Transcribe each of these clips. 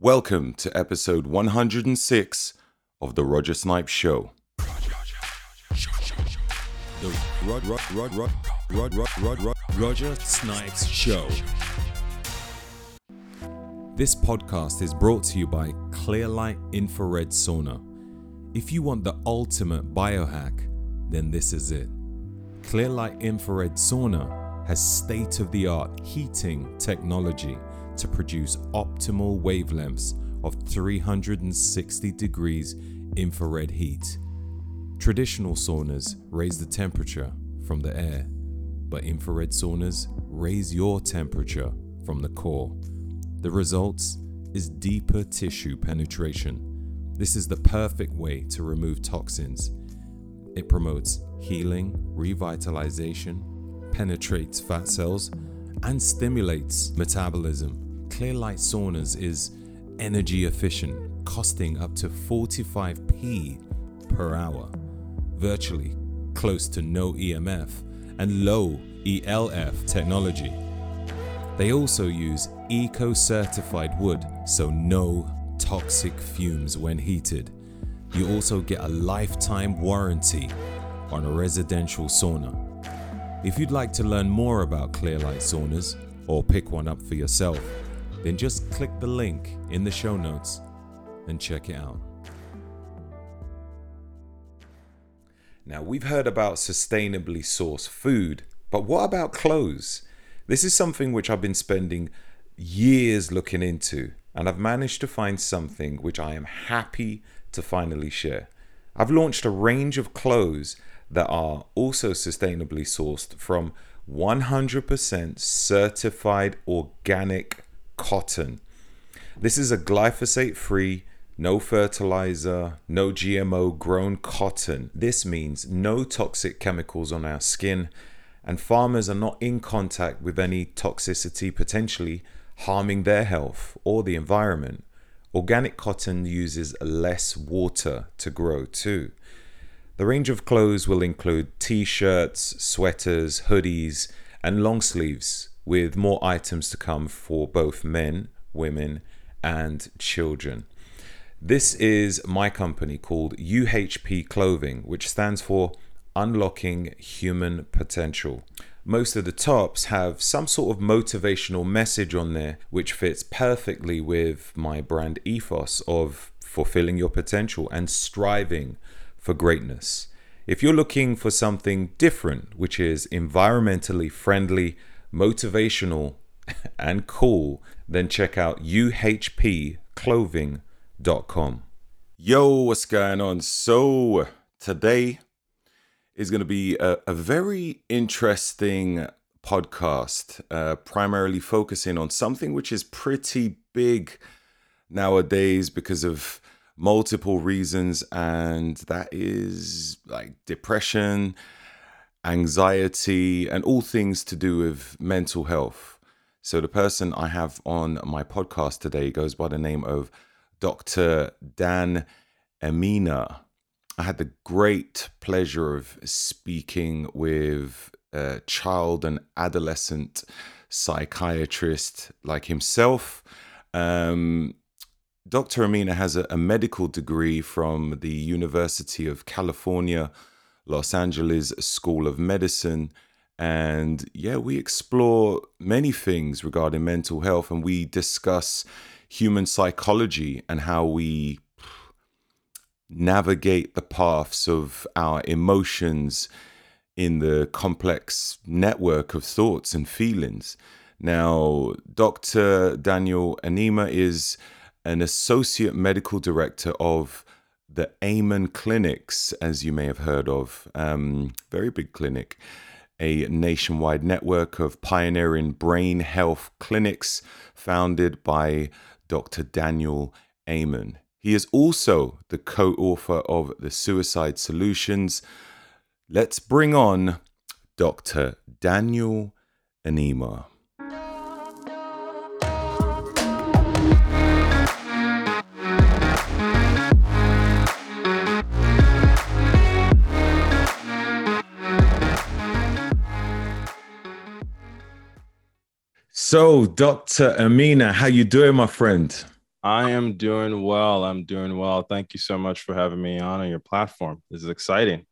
Welcome to episode 106 of The Roger Snipes Show. The Rod, Rod, Rod, Rod, Rod, Rod, Rod, Rod, Roger Snipes Show. This podcast is brought to you by Clearlight Infrared Sauna. If you want the ultimate biohack, then this is it. Clearlight Infrared Sauna has state of the art heating technology to produce optimal wavelengths of 360 degrees infrared heat. Traditional saunas raise the temperature from the air, but infrared saunas raise your temperature from the core. The results is deeper tissue penetration. This is the perfect way to remove toxins. It promotes healing, revitalization, penetrates fat cells, and stimulates metabolism. Clearlight saunas is energy efficient, costing up to 45p per hour, virtually close to no EMF and low ELF technology. They also use eco certified wood, so no toxic fumes when heated. You also get a lifetime warranty on a residential sauna. If you'd like to learn more about Clearlight saunas or pick one up for yourself, then just click the link in the show notes and check it out. Now, we've heard about sustainably sourced food, but what about clothes? This is something which I've been spending years looking into, and I've managed to find something which I am happy to finally share. I've launched a range of clothes that are also sustainably sourced from 100% certified organic cotton. This is a glyphosate free, no fertilizer, no GMO grown cotton. This means no toxic chemicals on our skin, and farmers are not in contact with any toxicity potentially harming their health or the environment. Organic cotton uses less water to grow too. The range of clothes will include t shirts, sweaters, hoodies, and long sleeves, with more items to come for both men, women, and children. This is my company called UHP Clothing, which stands for Unlocking Human Potential. Most of the tops have some sort of motivational message on there, which fits perfectly with my brand ethos of fulfilling your potential and striving for greatness. If you're looking for something different, which is environmentally friendly, motivational, and cool, then check out uhpclothing.com. Yo, what's going on? So, today is going to be a, a very interesting podcast, uh, primarily focusing on something which is pretty big nowadays because of multiple reasons, and that is like depression, anxiety, and all things to do with mental health. So, the person I have on my podcast today goes by the name of Dr. Dan Emina. I had the great pleasure of speaking with a child and adolescent psychiatrist like himself. Um, Dr. Emina has a, a, medical degree from the University of California, Los Angeles School of Medicine. And yeah, we explore many things regarding mental health and we discuss human psychology and how we navigate the paths of our emotions in the complex network of thoughts and feelings. Now, Dr. Daniel Emina is an associate medical director of the Amen Clinics, as you may have heard of, um, very big clinic, a nationwide network of pioneering brain health clinics founded by Dr. Daniel Amen. He is also the co author of The Suicide Solutions. Let's bring on Dr. Daniel Emina. So, Dr. Emina, how you doing, my friend? I am doing well. I'm doing well. Thank you so much for having me on on your platform. This is exciting.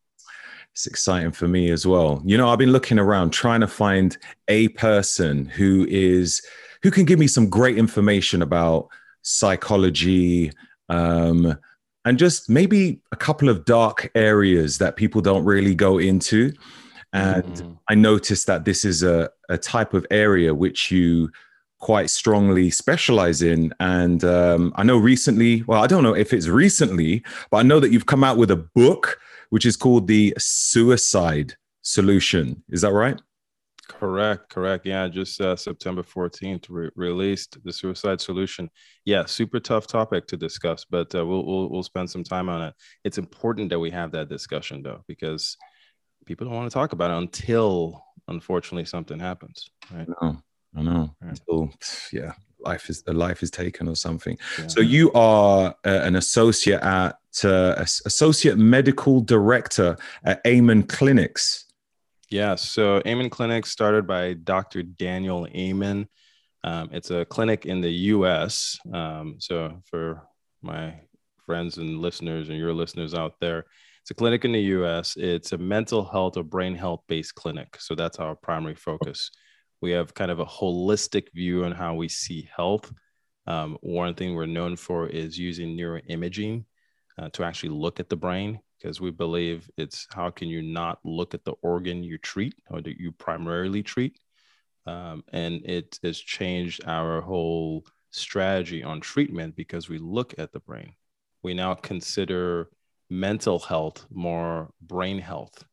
It's exciting for me as well. You know, I've been looking around trying to find a person who is who can give me some great information about psychology um, and just maybe a couple of dark areas that people don't really go into. And mm. I noticed that this is a, a type of area which you quite strongly specialize in. And um, I know recently, well, I don't know if it's recently, but I know that you've come out with a book which is called The Suicide Solution. Is that right? Correct, correct. Yeah, just uh, September 14th re- released the Suicide Solution. Yeah, super tough topic to discuss, but uh, we'll, we'll we'll spend some time on it. It's important that we have that discussion though, because people don't want to talk about it until, unfortunately, something happens. Right? I know, I know. Right. Until, yeah, life is a life is taken or something. Yeah. So you are uh, an associate at uh, associate medical director at Amen Clinics. Yeah, so Amen Clinics started by Dr. Daniel Amen. Um, it's a clinic in the U.S. Um, so for my friends and listeners and your listeners out there, it's a clinic in the U.S. It's a mental health or brain health based clinic. So that's our primary focus. We have kind of a holistic view on how we see health. Um, one thing we're known for is using neuroimaging uh, to actually look at the brain because we believe it's how can you not look at the organ you treat or that you primarily treat um, and it has changed our whole strategy on treatment because we look at the brain we now consider mental health more brain health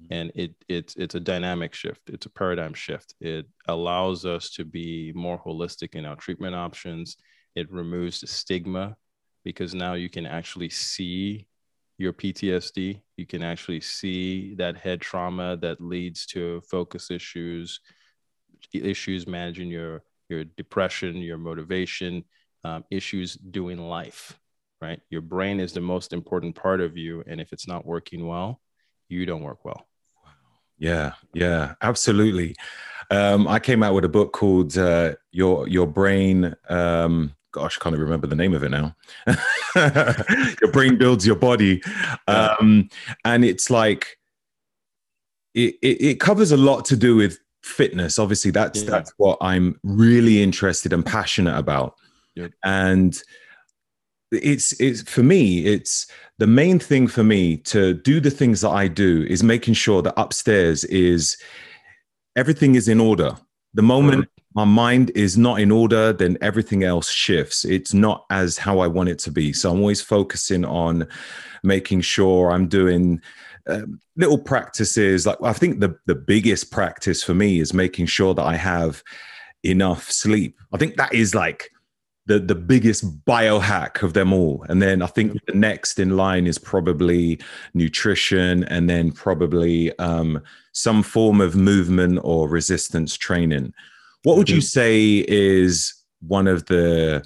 mm-hmm. and it it's it's a dynamic shift it's a paradigm shift it allows us to be more holistic in our treatment options it removes the stigma because now you can actually see your PTSD. You can actually see that head trauma that leads to focus issues, issues managing your your depression, your motivation, um, issues doing life. Right, your brain is the most important part of you, and if it's not working well, you don't work well. Yeah, yeah, absolutely. Um, I came out with a book called uh, "Your Your Brain." Um, gosh, I can't remember the name of it now. your brain builds your body. Um, and it's like, it, it, it, covers a lot to do with fitness. Obviously, that's yeah. that's what I'm really interested and passionate about. Yep. And it's it's for me, it's the main thing for me to do the things that I do is making sure that upstairs is everything is in order. The moment my mind is not in order, then everything else shifts. It's not as how I want it to be. So I'm always focusing on making sure I'm doing um, little practices. Like I think the the biggest practice for me is making sure that I have enough sleep. I think that is like the the biggest biohack of them all. And then I think the next in line is probably nutrition, and then probably um, some form of movement or resistance training. What would you mm-hmm. say is one of the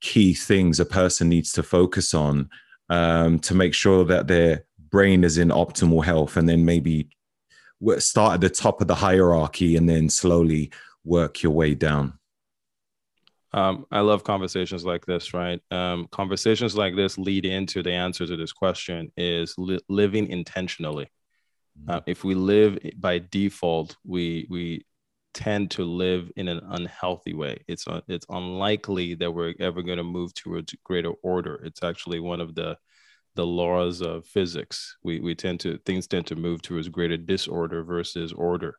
key things a person needs to focus on um, to make sure that their brain is in optimal health and then maybe start at the top of the hierarchy and then slowly work your way down? Um, I love conversations like this, right? Um, conversations like this lead into the answer to this question is li- living intentionally. Mm-hmm. Uh, if we live by default, we we tend to live in an unhealthy way. It's uh, it's unlikely that we're ever going to move towards greater order. It's actually one of the the laws of physics. We we tend to things tend to move towards greater disorder versus order.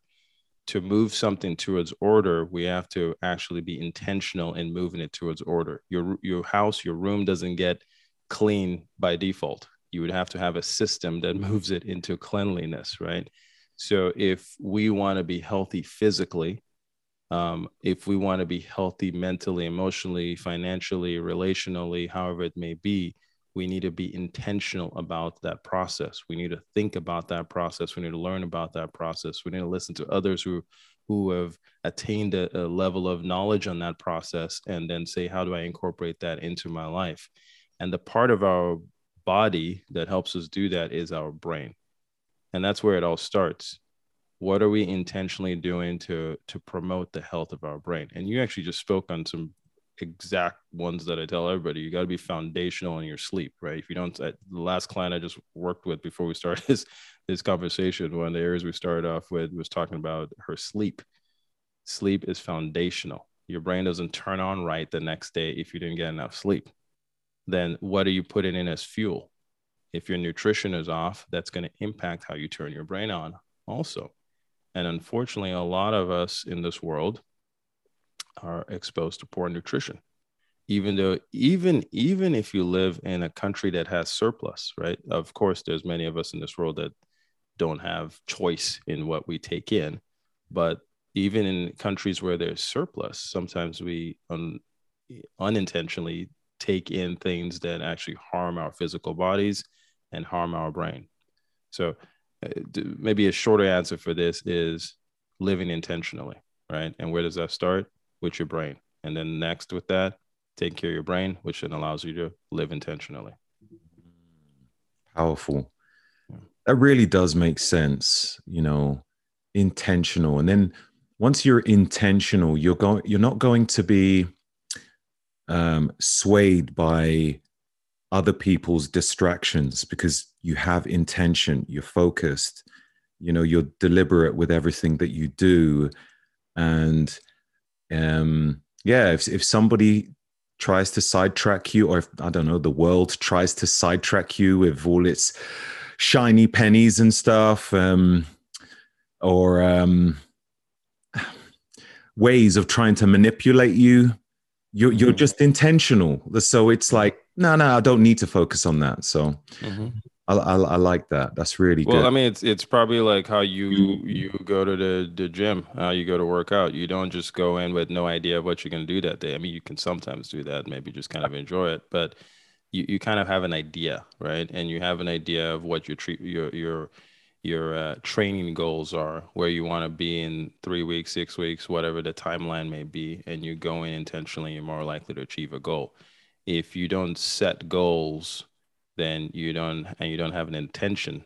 To move something towards order, we have to actually be intentional in moving it towards order. Your your house, your room doesn't get clean by default. You would have to have a system that moves it into cleanliness, right? So if we want to be healthy physically, um, if we want to be healthy mentally, emotionally, financially, relationally, however it may be, we need to be intentional about that process. We need to think about that process. We need to learn about that process. We need to listen to others who who have attained a, a level of knowledge on that process and then say, how do I incorporate that into my life? And the part of our body that helps us do that is our brain and that's where it all starts what are we intentionally doing to to promote the health of our brain and you actually just spoke on some exact ones that I tell everybody. You got to be foundational in your sleep, right? If you don't, uh, the last client I just worked with before we started this this conversation, one of the areas we started off with was talking about her sleep. Sleep is foundational. Your brain doesn't turn on right the next day if you didn't get enough sleep. Then what are you putting in as fuel? If your nutrition is off, that's going to impact how you turn your brain on also. And unfortunately, a lot of us in this world are exposed to poor nutrition. Even though, even even if you live in a country that has surplus, right? Of course, there's many of us in this world that don't have choice in what we take in, but even in countries where there's surplus, sometimes we un- unintentionally take in things that actually harm our physical bodies and harm our brain. So uh, maybe a shorter answer for this is living intentionally, right? And where does that start? With your brain. And then next with that, take care of your brain, which then allows you to live intentionally. Powerful. Yeah. That really does make sense, you know, intentional. And then once you're intentional, you're going you're not going to be um, swayed by other people's distractions because you have intention, you're focused, you know, you're deliberate with everything that you do. And um, yeah, if, if somebody tries to sidetrack you, or if, I don't know, the world tries to sidetrack you with all its shiny pennies and stuff, um, or um, ways of trying to manipulate you, you're, you're mm-hmm. just intentional. So it's like, no, no, I don't need to focus on that. So mm-hmm. I, I, I, like that. That's really good. well, good. I mean, it's it's probably like how you you go to the, the gym, how you go to work out. You don't just go in with no idea of what you're going to do that day. I mean, you can sometimes do that, maybe just kind of enjoy it, but you, you kind of have an idea, right? And you have an idea of what your treat your your your uh, training goals are, where you want to be in three weeks, six weeks, whatever the timeline may be, and you go in intentionally, you're more likely to achieve a goal if you don't set goals, then you don't, and you don't have an intention,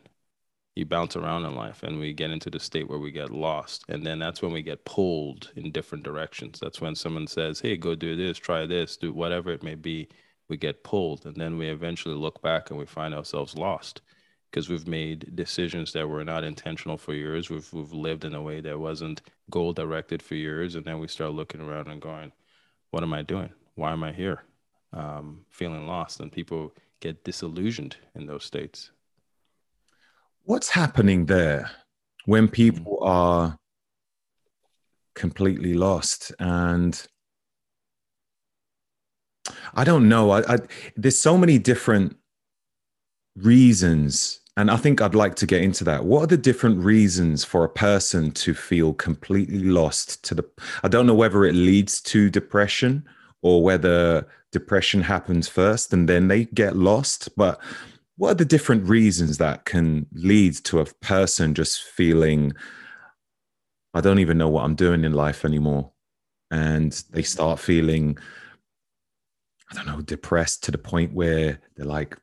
you bounce around in life and we get into the state where we get lost. And then that's when we get pulled in different directions. That's when someone says, Hey, go do this, try this, do whatever it may be. We get pulled. And then we eventually look back and we find ourselves lost because we've made decisions that were not intentional for years. We've, we've lived in a way that wasn't goal directed for years. And then we start looking around and going, What am I doing? Why am I here? um, feeling lost, and people get disillusioned in those states. What's happening there when people mm. are completely lost and I don't know. I, I, there's so many different reasons, and I think I'd like to get into that. What are the different reasons for a person to feel completely lost? To the, I don't know whether it leads to depression or whether depression happens first and then they get lost. But what are the different reasons that can lead to a person just feeling, I don't even know what I'm doing in life anymore? And they start feeling, I don't know, depressed to the point where they're like,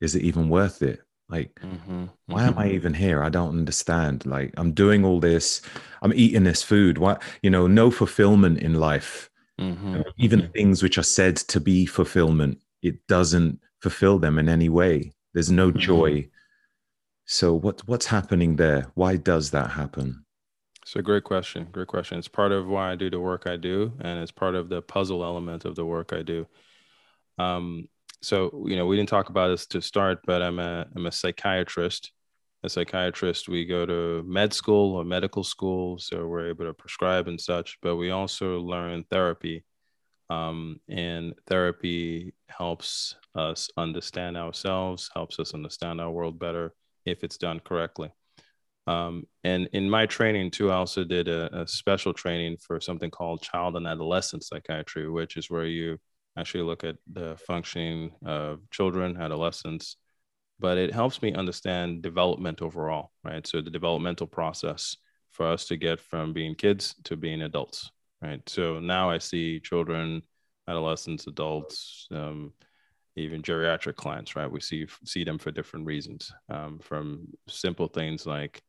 is it even worth it? Like, mm-hmm. why am I mm-hmm. even here? I don't understand. Like, I'm doing all this, I'm eating this food. Why, you know, no fulfillment in life. Mm-hmm. even mm-hmm. things which are said to be fulfillment, it doesn't fulfill them in any way. There's no mm-hmm. joy. So what what's happening there? Why does that happen? It's a great question. Great question. It's part of why I do the work I do, and it's part of the puzzle element of the work I do. Um, so you know, we didn't talk about this to start, but I'm a I'm a psychiatrist, a psychiatrist, we go to med school or medical school, so we're able to prescribe and such. But we also learn therapy, um, and therapy helps us understand ourselves, helps us understand our world better if it's done correctly. Um, and in my training too, I also did a, a special training for something called child and adolescent psychiatry, which is where you actually look at the functioning of children, adolescents, but it helps me understand development overall, right? So the developmental process for us to get from being kids to being adults, right? So now I see children, adolescents, adults, um, even geriatric clients, right? We see see them for different reasons, um, from simple things like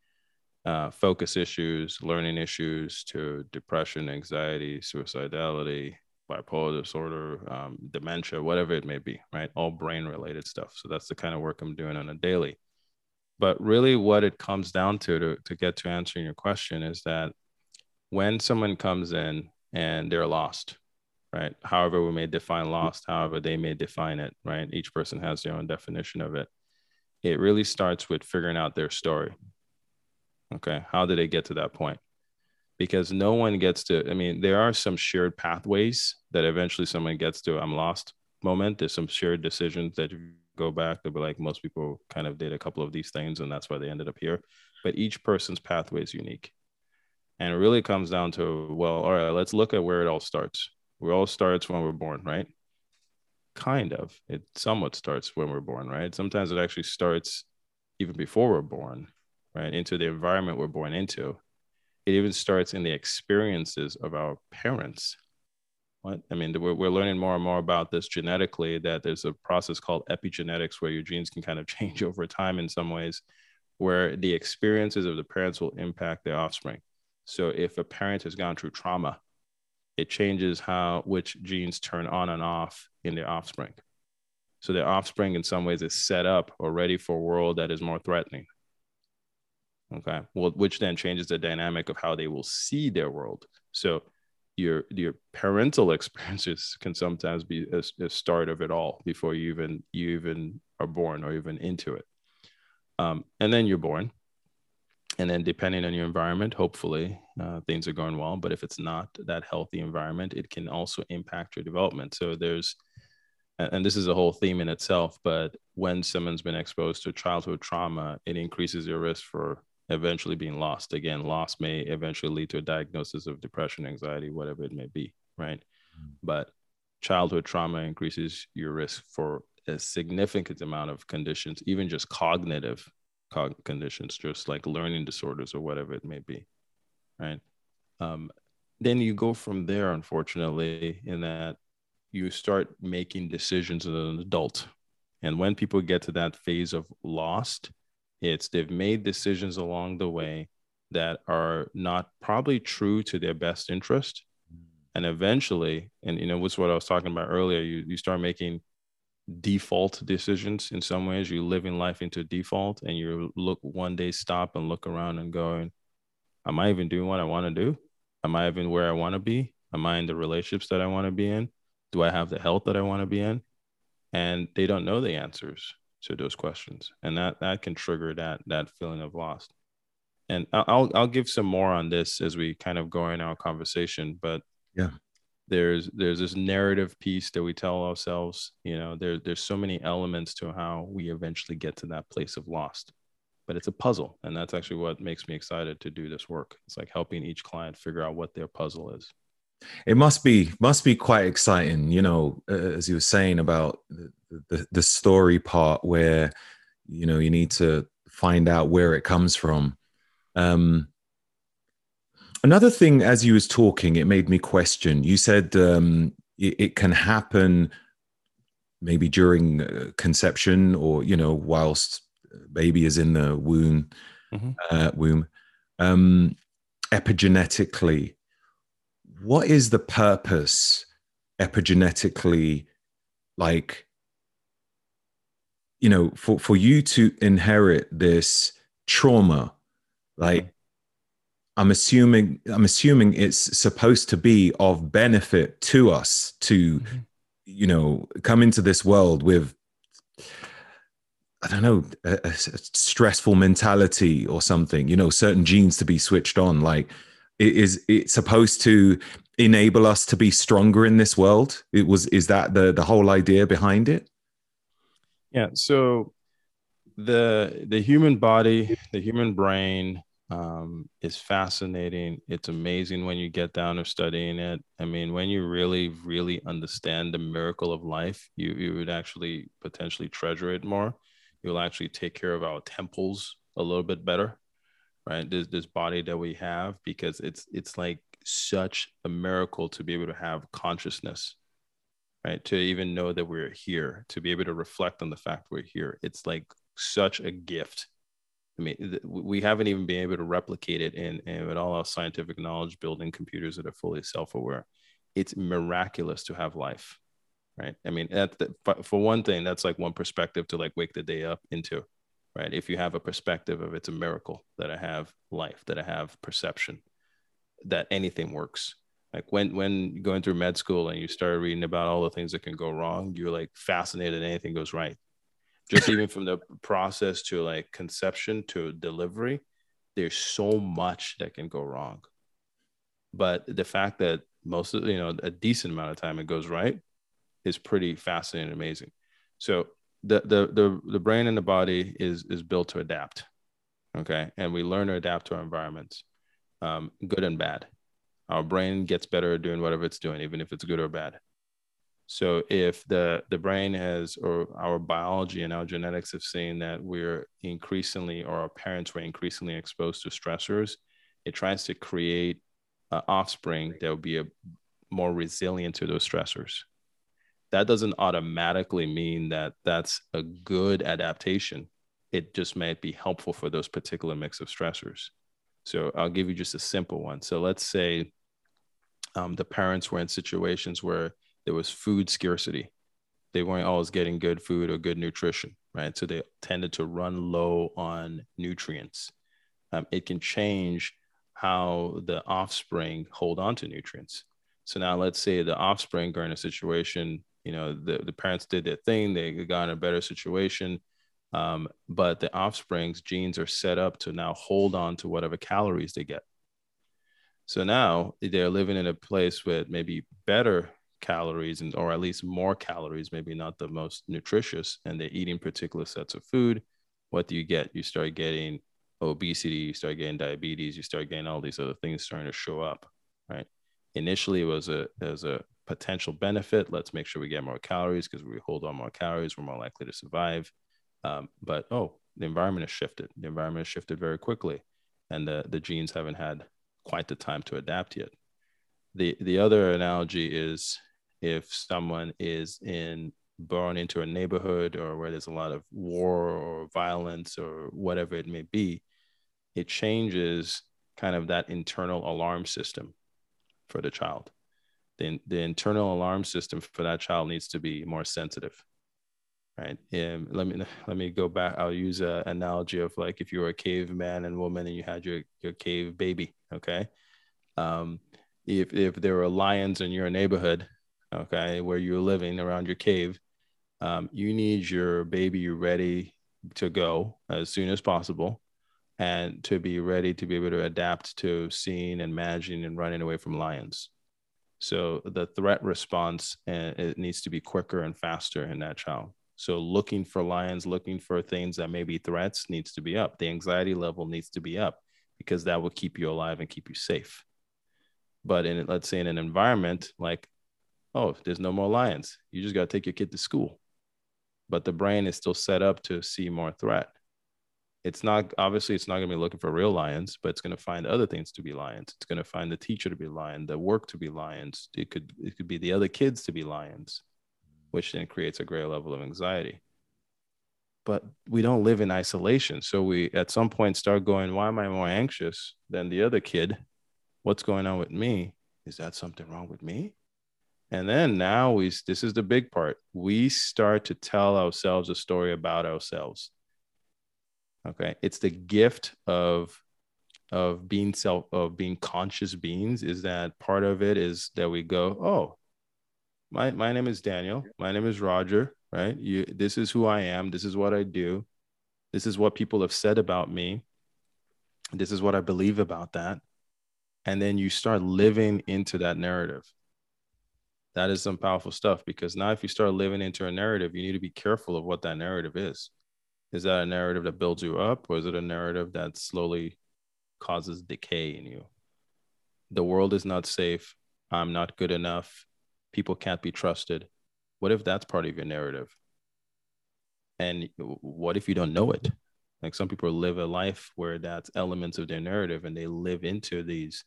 uh, focus issues, learning issues, to depression, anxiety, suicidality, bipolar disorder, um, dementia, whatever it may be, right? All brain related stuff. So that's the kind of work I'm doing on a daily. But really, what it comes down to, to, to get to answering your question, is that when someone comes in and they're lost, right? However, we may define lost, however, they may define it, right? Each person has their own definition of it. It really starts with figuring out their story. Okay. How did they get to that point? Because no one gets to, I mean, there are some shared pathways that eventually someone gets to I'm lost moment. There's some shared decisions that you go back, they'll be like, most people kind of did a couple of these things and that's why they ended up here. But each person's pathway is unique. And it really comes down to, well, all right, let's look at where it all starts. It all starts when we're born, right? Kind of. It somewhat starts when we're born, right? Sometimes it actually starts even before we're born, right? Into the environment we're born into. It even starts in the experiences of our parents. What I mean, we're, we're learning more and more about this genetically. That there's a process called epigenetics where your genes can kind of change over time in some ways, where the experiences of the parents will impact their offspring. So if a parent has gone through trauma, it changes how which genes turn on and off in their offspring. So their offspring, in some ways, is set up or ready for a world that is more threatening. Okay, well, which then changes the dynamic of how they will see their world. So your your parental experiences can sometimes be a, a start of it all before you even you even are born or even into it. Um, and then you're born, and then depending on your environment hopefully uh, things are going well. But if it's not that healthy environment it can also impact your development. So there's and this is a whole theme in itself but when someone's been exposed to childhood trauma it increases your risk for eventually being lost again loss may eventually lead to a diagnosis of depression anxiety whatever it may be right mm-hmm. but childhood trauma increases your risk for a significant amount of conditions even just cognitive conditions, just like learning disorders or whatever it may be, right? Um, then you go from there, unfortunately, in that you start making decisions as an adult. And when people get to that phase of lost, it's they've made decisions along the way that are not probably true to their best interest. And eventually, and you know, what's what I was talking about earlier, you, you start making default decisions in some ways. You're living life into default and you look one day stop and look around and going am i even doing what i want to do? Am i even where i want to be? Am i in the relationships that i want to be in? Do i have the health that i want to be in? And they don't know the answers to those questions. And that that can trigger that that feeling of lost and i'll i'll give some more on this as we kind of go in our conversation but yeah. there's there's this narrative piece that we tell ourselves you know there, there's so many elements to how we eventually get to that place of lost but it's a puzzle. And that's actually what makes me excited to do this work. It's like helping each client figure out what their puzzle is it must be must be quite exciting you know uh, as you were saying about the, the, the story part where you know you need to find out where it comes from um Another thing, as you was talking, it made me question. You said um, it, it, can happen maybe during uh, conception, or you know, whilst baby is in the womb. Mm-hmm. Uh, womb. Um, epigenetically, what is the purpose epigenetically? Like, you know, for for you to inherit this trauma, like. I'm assuming I'm assuming it's supposed to be of benefit to us to, mm-hmm. you know, come into this world with I don't know a, a, stressful mentality or something. You know, certain genes to be switched on. Like, it is it supposed to enable us to be stronger in this world? It was is that the the whole idea behind it? Yeah. So the the human body, the human brain um, is fascinating. It's amazing when you get down to studying it. I mean, when you really, really understand the miracle of life, you you would actually potentially treasure it more. You'll actually take care of our temples a little bit better, right? This this body that we have because it's it's like such a miracle to be able to have consciousness, right? To even know that we're here, to be able to reflect on the fact we're here. It's like such a gift I mean, we haven't even been able to replicate it in, in with all our scientific knowledge building computers that are fully self-aware. it's miraculous to have life right i mean that, for one thing that's like one perspective to like wake the day up into right? If you have a perspective of it's a miracle that i have life that i have perception that anything works. Like when when going through med school and you start reading about all the things that can go wrong you're like fascinated anything goes right. Just even from the process to like conception to delivery there's so much that can go wrong. But the fact that most of you know a decent amount of time it goes right is pretty fascinating and amazing. So the the the, the brain and the body is is built to adapt okay? And we learn to adapt to our environments um, good and bad. Our brain gets better at doing whatever it's doing even if it's good or bad. So if the the brain has or our biology and our genetics have seen that we're increasingly or our parents were increasingly exposed to stressors it tries to create uh, offspring that will be a, more resilient to those stressors. That doesn't automatically mean that that's a good adaptation. It just might be helpful for those particular mix of stressors. So I'll give you just a simple one. So let's say um, the parents were in situations where there was food scarcity. They weren't always getting good food or good nutrition, right? So they tended to run low on nutrients. Um, it can change how the offspring hold on to nutrients. So now let's say the offspring are in a situation, you know, the, the parents did their thing, they got in a better situation. Um, but the offspring's genes are set up to now hold on to whatever calories they get. So now they're living in a place with maybe better calories and or at least more calories, maybe not the most nutritious, and they're eating particular sets of food. What do you get? You start getting obesity, you start getting diabetes, you start getting all these other things starting to show up, right? Initially, it was a as a potential benefit. Let's make sure we get more calories because we hold on more calories, we're more likely to survive. Um, but oh, the environment has shifted. The environment has shifted very quickly, and the the genes haven't had quite the time to adapt yet. The the other analogy is if someone is in born into a neighborhood or where there's a lot of war or violence or whatever it may be, it changes kind of that internal alarm system for the child. The, the internal alarm system for that child needs to be more sensitive right? And let me let me go back. I'll use an analogy of like if you were a caveman and woman and you had your your cave baby okay? Um if if there were lions in your neighborhood okay where you're living around your cave um, you need your baby ready to go as soon as possible and to be ready to be able to adapt to seeing and managing and running away from lions. So the threat response uh, it needs to be quicker and faster in that child. So looking for lions, looking for things that may be threats needs to be up. The anxiety level needs to be up because that will keep you alive and keep you safe. But in let's say in an environment like, oh, there's no more lions, you just got to take your kid to school. But the brain is still set up to see more threat it's not obviously it's not going to be looking for real lions but it's going to find other things to be lions. It's going to find the teacher to be lion the work to be lions. It could it could be the other kids to be lions which then creates a greater level of anxiety. But we don't live in isolation so we at some point start going why am i more anxious than the other kid? What's going on with me? Is that something wrong with me? And then now we this is the big part. We start to tell ourselves a story about ourselves okay? It's the gift of of being self of being conscious beings is that part of it is that we go oh my my name is daniel. My name is roger right? You this is who i am. This is what i do. This is what people have said about me. This is what i believe about that. And then you start living into that narrative. That is some powerful stuff because now if you start living into a narrative you need to be careful of what that narrative is is that a narrative that builds you up or is it a narrative that slowly causes decay in you? The world is not safe. I'm not good enough. People can't be trusted. What if that's part of your narrative? And what if you don't know it? Like some people live a life where that's elements of their narrative and they live into these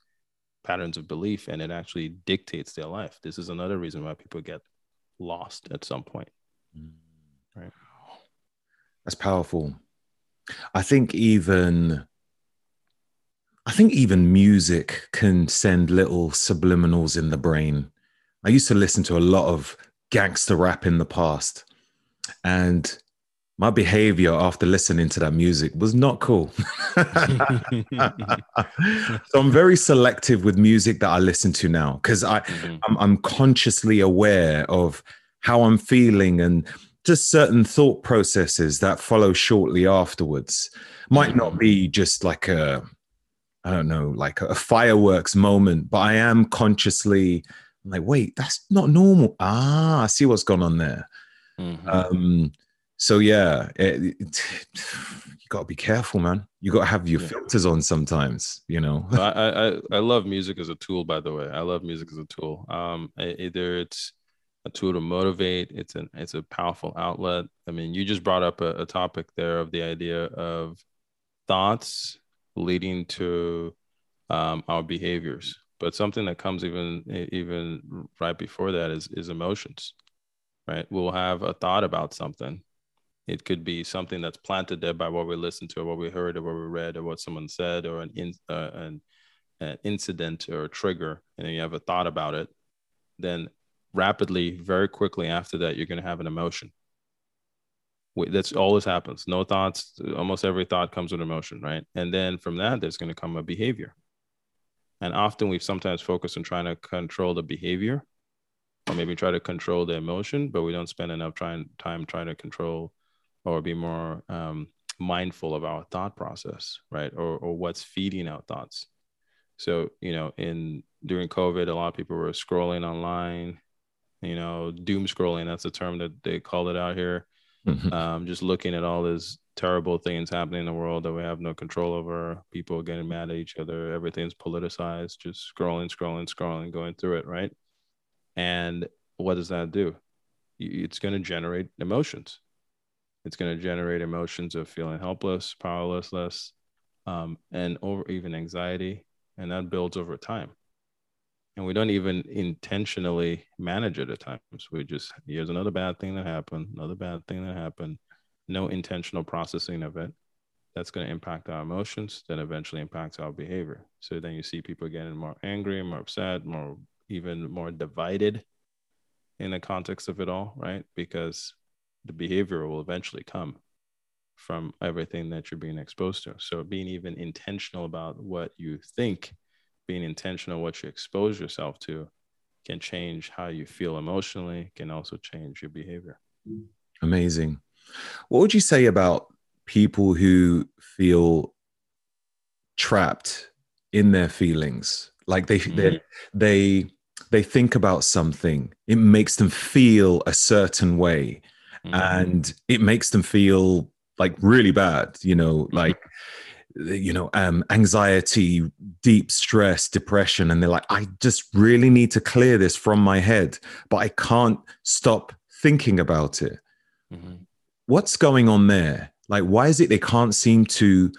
patterns of belief and it actually dictates their life. This is another reason why people get lost at some point. Mm. right that's powerful. I think even I think even music can send little subliminals in the brain. I used to listen to a lot of gangster rap in the past. And my behavior after listening to that music was not cool. so I'm very selective with music that I listen to now because I mm-hmm. I'm, I'm, consciously aware of how I'm feeling and just certain thought processes that follow shortly afterwards. Might not be just like a I don't know like a fireworks moment, but I am consciously I'm like wait that's not normal. Ah, I see what's gone on there. Mm-hmm. Um, so yeah, it, it, you got to be careful, man. You got to have your yeah. filters on sometimes, you know. I, I I love music as a tool. By the way, I love music as a tool. Um, either it's a tool to motivate. It's an it's a powerful outlet. I mean, you just brought up a, a topic there of the idea of thoughts leading to um, our behaviors. But something that comes even even right before that is is emotions, right? We'll have a thought about something it could be something that's planted there by what we listened to, or what we heard, or what we read, or what someone said, or an in, uh, an, an incident or a trigger, and you have a thought about it. Then rapidly, very quickly after that, you're going to have an emotion. That's always happens. No thoughts. Almost every thought comes with emotion, right? And then from that, there's going to come a behavior. And often we've sometimes focused on trying to control the behavior, or maybe try to control the emotion, but we don't spend enough trying time trying to control or be more um, mindful of our thought process, right? Or, or what's feeding our thoughts. So, you know, in during COVID, a lot of people were scrolling online, you know, doom scrolling. That's a term that they call it out here. Mm-hmm. Um, just looking at all these terrible things happening in the world that we have no control over. People getting mad at each other. Everything's politicized. Just scrolling, scrolling, scrolling, going through it, right? And what does that do? It's going to generate emotions it's going to generate emotions of feeling helpless, powerlessness, um, and over even anxiety, and that builds over time. And we don't even intentionally manage it at times. We just here's another bad thing that happened, another bad thing that happened. No intentional processing of it. That's going to impact our emotions, that eventually impacts our behavior. So then you see people getting more angry, more upset, more even more divided in the context of it all, right? Because the behavior will eventually come from everything that you're being exposed to. So being even intentional about what you think, being intentional what you expose yourself to can change how you feel emotionally, can also change your behavior. Amazing. What would you say about people who feel trapped in their feelings? Like they mm-hmm. they they they think about something, it makes them feel a certain way mm-hmm. and it makes them feel like really bad you know like you know um anxiety deep stress depression and they're like i just really need to clear this from my head but i can't stop thinking about it. Mm-hmm. what's going on there? Like why is it they can't seem to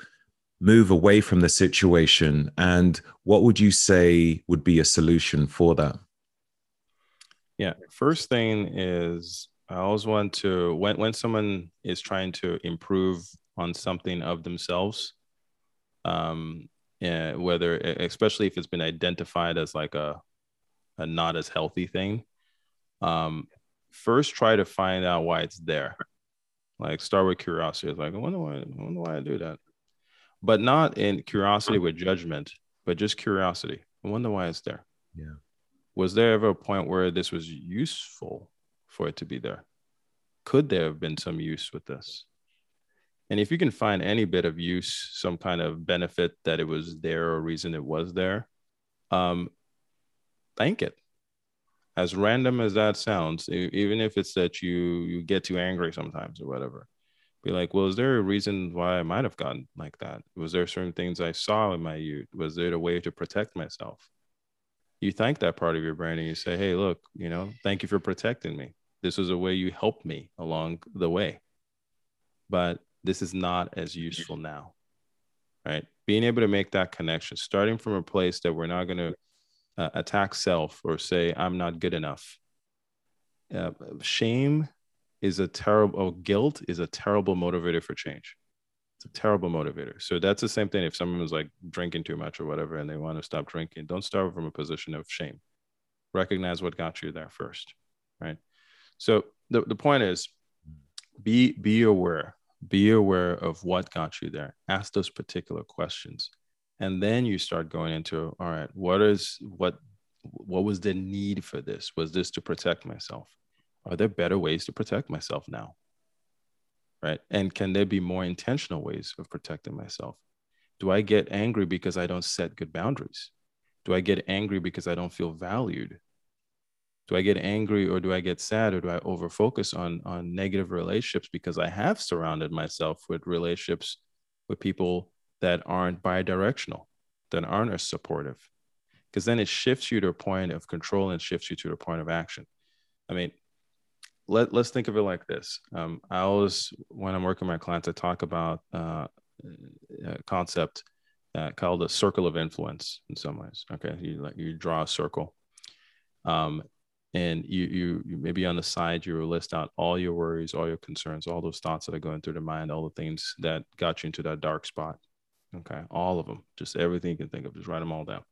move away from the situation? And what would you say would be a solution for that? Yeah first thing is I always want to when when someone is trying to improve on something of themselves, um, yeah, whether especially if it's been identified as like a a not as healthy thing, um, first try to find out why it's there. Like start with curiosity. It's like I wonder why I wonder why I do that, but not in curiosity with judgment, but just curiosity. I wonder why it's there. Yeah. Was there ever a point where this was useful for it to be there? Could there have been some use with this? And if you can find any bit of use, some kind of benefit that it was there or reason it was there, um, thank it. As random as that sounds, even if it's that you you get too angry sometimes or whatever, be like, well, is there a reason why I might have gotten like that? Was there certain things I saw in my youth? Was there a way to protect myself? You thank that part of your brain and you say, hey, look, you know, thank you for protecting me this was a way you helped me along the way but this is not as useful now right? Being able to make that connection starting from a place that we're not going to uh, attack self or say i'm not good enough. Uh, shame is a terrible oh, guilt is a terrible motivator for change. It's a terrible motivator. So that's the same thing if someone was like drinking too much or whatever and they want to stop drinking don't start from a position of shame. Recognize what got you there first right? So the, the point is be be aware be aware of what got you there. Ask those particular questions. And then you start going into all right what is what what was the need for this? Was this to protect myself? Are there better ways to protect myself now? Right? And can there be more intentional ways of protecting myself? Do i get angry because i don't set good boundaries? Do i get angry because i don't feel valued do i get angry or do i get sad or do i over focus on on negative relationships? Because i have surrounded myself with relationships with people that aren't bi-directional that aren't as supportive. Because then it shifts you to a point of control and shifts you to a point of action. I mean let, let's think of it like this. Um, i always when i'm working with my clients i talk about uh, a concept uh, called a circle of influence in some ways. Okay you like you draw a circle. Um, and you, you you maybe on the side you will list out all your worries all your concerns all those thoughts that are going through the mind all the things that got you into that dark spot okay? All of them just everything you can think of just write them all down.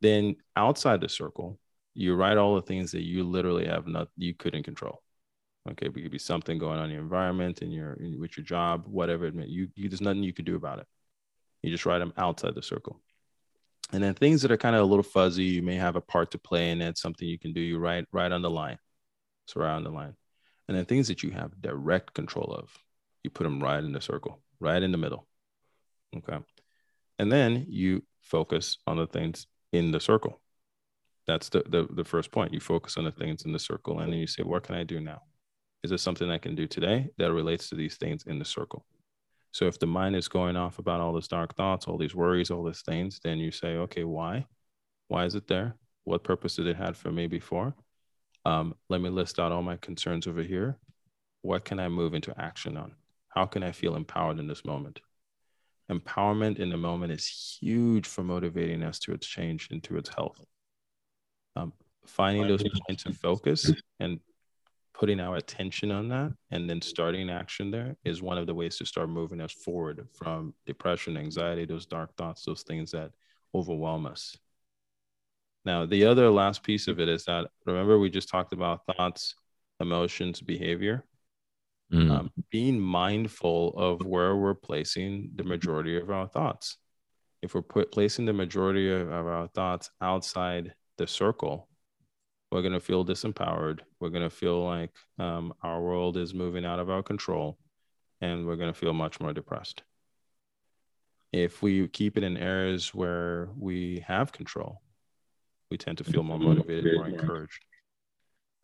Then outside the circle you write all the things that you literally have not you couldn't control okay? It could be something going on in your environment and your with your job whatever it may you, you there's nothing you could do about it. You just write them outside the circle and then things that are kind of a little fuzzy, you may have a part to play in it, something you can do, you write right on the line. So right on the line. And then things that you have direct control of, you put them right in the circle, right in the middle. Okay. And then you focus on the things in the circle. That's the, the, the first point. You focus on the things in the circle and then you say, what can I do now? Is there something I can do today that relates to these things in the circle? So if the mind is going off about all these dark thoughts, all these worries, all these things, then you say, okay, why? Why is it there? What purpose did it have for me before? Um, let me list out all my concerns over here. What can I move into action on? How can I feel empowered in this moment? Empowerment in the moment is huge for motivating us to its change into its health. Um, finding those points of focus and putting our attention on that and then starting action there is one of the ways to start moving us forward from depression, anxiety, those dark thoughts, those things that overwhelm us. Now, the other last piece of it is that remember, we just talked about thoughts, emotions, behavior. Mm. Um, being mindful of where we're placing the majority of our thoughts. If we're put, placing the majority of our thoughts outside the circle, we're going to feel disempowered. We're going to feel like um, our world is moving out of our control, and we're going to feel much more depressed. If we keep it in areas where we have control, we tend to feel more motivated, more encouraged.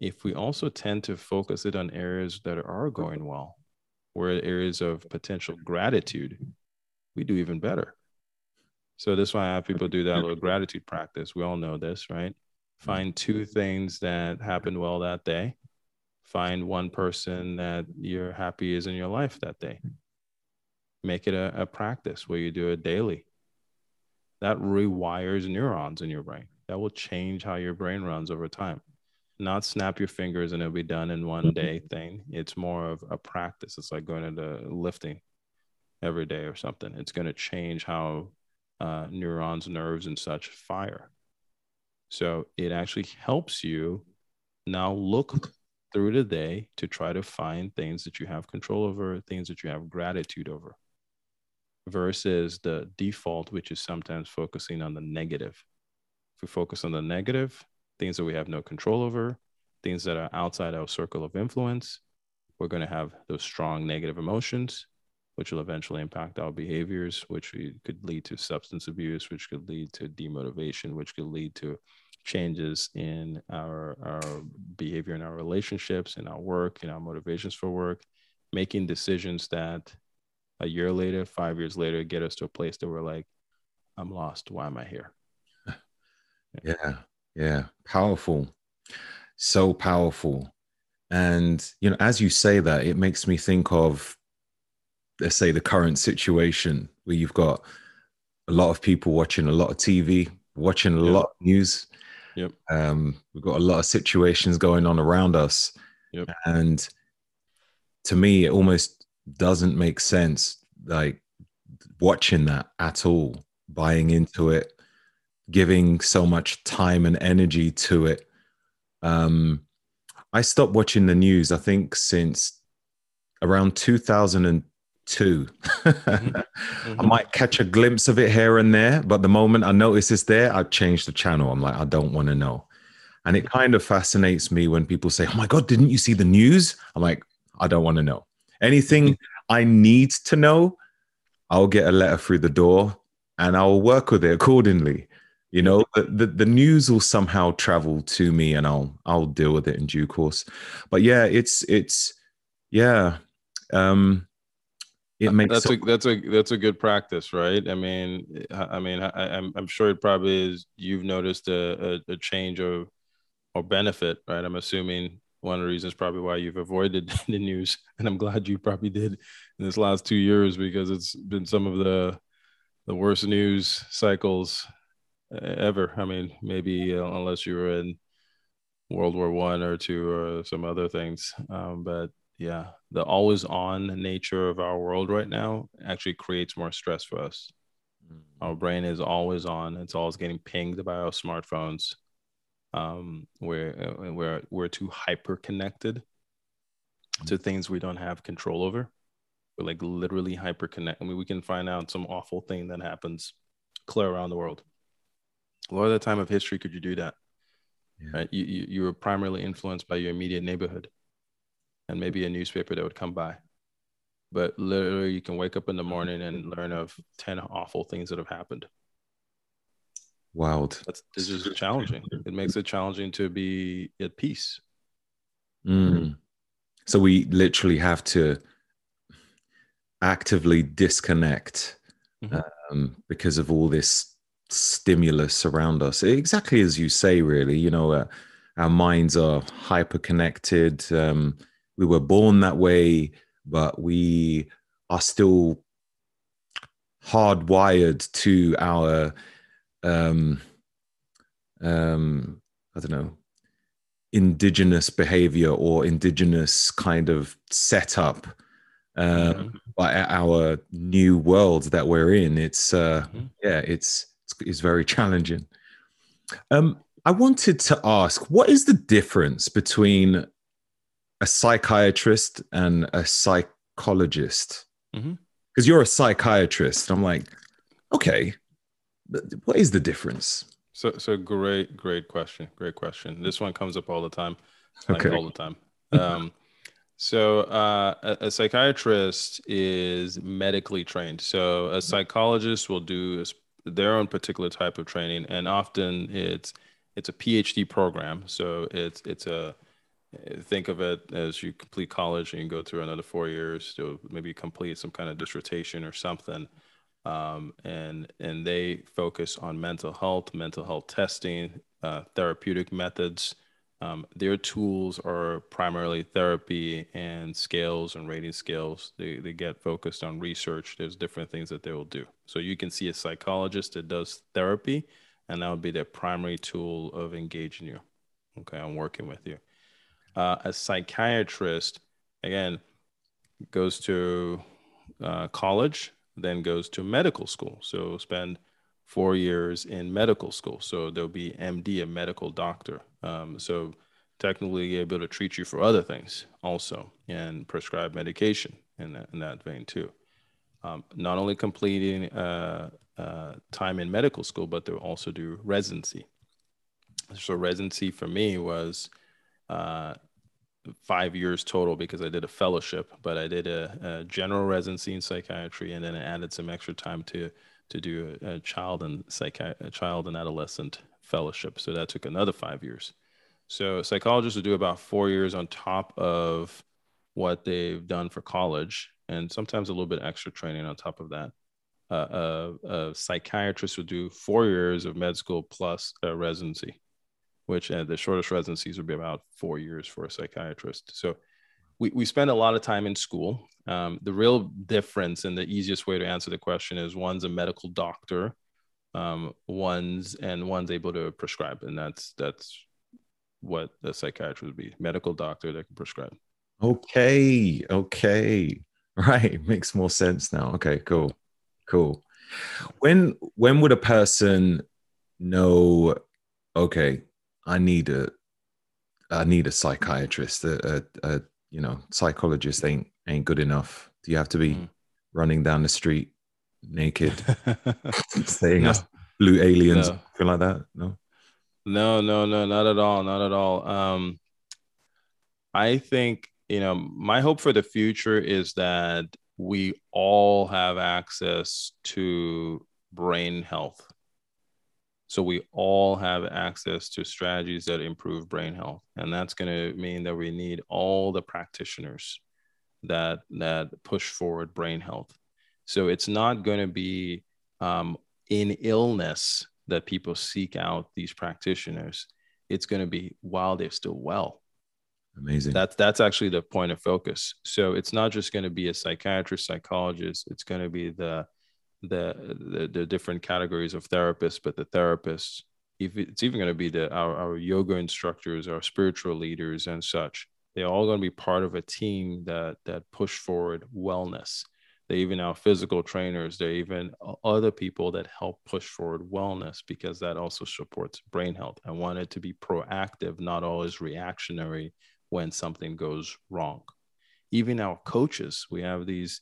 If we also tend to focus it on areas that are going well, where areas of potential gratitude, we do even better. So this is why I have people do that little gratitude practice. We all know this, right? Mm. find two things that happened well that day. Find one person that you're happy is in your life that day. Mm. Make it a, a practice where you do it daily. That rewires neurons in your brain. That will change how your brain runs over time. Not snap your fingers and it'll be done in one mm-hmm. day thing. It's more of a practice. It's like going into lifting every day or something. It's going to change how uh, neurons nerves and such fire so it actually helps you now look through the day to try to find things that you have control over, things that you have gratitude over, versus the default, which is sometimes focusing on the negative. If we focus on the negative, things that we have no control over, things that are outside our circle of influence, we're going to have those strong negative emotions which will eventually impact our behaviors, which could lead to substance abuse, which could lead to demotivation, which could lead to changes in our, our behavior in our relationships, in our work, in our motivations for work, making decisions that a year later, five years later, get us to a place that we're like, I'm lost. Why am I here? Yeah, yeah. Powerful. So powerful. And, you know, as you say that, it makes me think of let's say the current situation where you've got a lot of people watching a lot of TV, watching a yep. lot of news. Yep. Um, we've got a lot of situations going on around us. Yep. And to me, it almost doesn't make sense, like watching that at all, buying into it, giving so much time and energy to it. Um, I stopped watching the news, I think, since around 2002. mm-hmm. I might catch a glimpse of it here and there, but the moment I notice it's there, I change the channel. I'm like, I don't want to know. And it kind of fascinates me when people say, Oh my God, didn't you see the news? I'm like, I don't want to know. Anything mm-hmm. I need to know, I'll get a letter through the door and I'll work with it accordingly. You know, the, the, the news will somehow travel to me and I'll I'll deal with it in due course. But yeah, it's it's yeah. Um it makes that's so- a that's a that's a good practice, right? I mean, I mean, I, am I'm, I'm sure it probably is. You've noticed a, a, a change or or benefit, right? I'm assuming one of the reasons probably why you've avoided the news, and I'm glad you probably did in this last two years because it's been some of the the worst news cycles ever. I mean, maybe uh, unless you were in World War One or two or some other things. Um, but yeah, the always on nature of our world right now actually creates more stress for us. Mm-hmm. Our brain is always on. It's always getting pinged by our smartphones. Um, we're uh, we're we're too hyper connected to mm-hmm. things we don't have control over. We're like literally hyper connected I mean, we can find out some awful thing that happens clear around the world a lot of the time of history could you do that? Yeah. Right? You, you, you were primarily influenced by your immediate neighborhood and maybe a newspaper that would come by. But literally, you can wake up in the morning and learn of 10 awful things that have happened. Wild. That's, this is challenging. It makes it challenging to be at peace. Mm. So we literally have to actively disconnect mm-hmm. um, because of all this stimulus around us. Exactly as you say, really. You know, uh, our minds are hyper connected. Um, we were born that way, but we are still hardwired to our, um, um, I don't know, indigenous behavior or indigenous kind of setup. Uh, mm-hmm. by our new world that we're in, it's uh, mm-hmm. yeah, it's it's very challenging. Um, I wanted to ask, what is the difference between a psychiatrist and a psychologist? Because mm-hmm. you're a psychiatrist. I'm like, okay, what is the difference? So, so great, great question. Great question. This one comes up all the time. Like okay. All the time. Um, so, uh, a, a, psychiatrist is medically trained. So, a psychologist will do their own particular type of training, and often it's it's a PhD program. So it's it's a think of it as you complete college and you go through another four years to maybe complete some kind of dissertation or something. Um, and and they focus on mental health, mental health testing, uh, therapeutic methods, um, their tools are primarily therapy and scales and rating scales. They, they get focused on research. There's different things that they will do. So you can see a psychologist that does therapy, and that would be their primary tool of engaging you. Okay, I'm working with you. Uh, a psychiatrist, again, goes to uh, college, then goes to medical school. So spend four years in medical school. So there'll be MD, a medical doctor. Um, so technically able to treat you for other things also and prescribe medication in that, in that vein too. Um, not only completing uh, uh, time in medical school, but they'll also do residency. So residency for me was uh, five years total because I did a fellowship, but I did a, a, general residency in psychiatry and then I added some extra time to to do a, a child and psychi- a child and adolescent fellowship. So that took another five years. So psychologists will do about four years on top of what they've done for college, and sometimes a little bit extra training on top of that. Uh, a, a, psychiatrist would do four years of med school plus a residency, which uh, the shortest residencies would be about four years for a psychiatrist. So we, we spend a lot of time in school. Um, the real difference and the easiest way to answer the question is one's a medical doctor, um, one's and one's able to prescribe, and that's that's what the psychiatrist would be, medical doctor that can prescribe. Okay, okay, right, makes more sense now. Okay, cool, cool. When when would a person know, okay, I need a, I need a psychiatrist. A, a, a you know, psychologist ain't ain't good enough. Do you have to be mm. running down the street naked, saying no. us blue aliens, no. feel like that? No. No, no, no, not at all, not at all. Um, I think you know my hope for the future is that we all have access to brain health. So we all have access to strategies that improve brain health, and that's going to mean that we need all the practitioners that that push forward brain health. So it's not going to be um, in illness that people seek out these practitioners. It's going to be while they're still well. Amazing. That's that's actually the point of focus. So it's not just going to be a psychiatrist, psychologist. It's going to be the the the, the different categories of therapists, but the therapists. If it's even going to be the our, our yoga instructors, our spiritual leaders, and such. They're all going to be part of a team that that push forward wellness. They even our physical trainers. They're even other people that help push forward wellness because that also supports brain health. I want it to be proactive, not always reactionary when something goes wrong. Even our coaches, we have these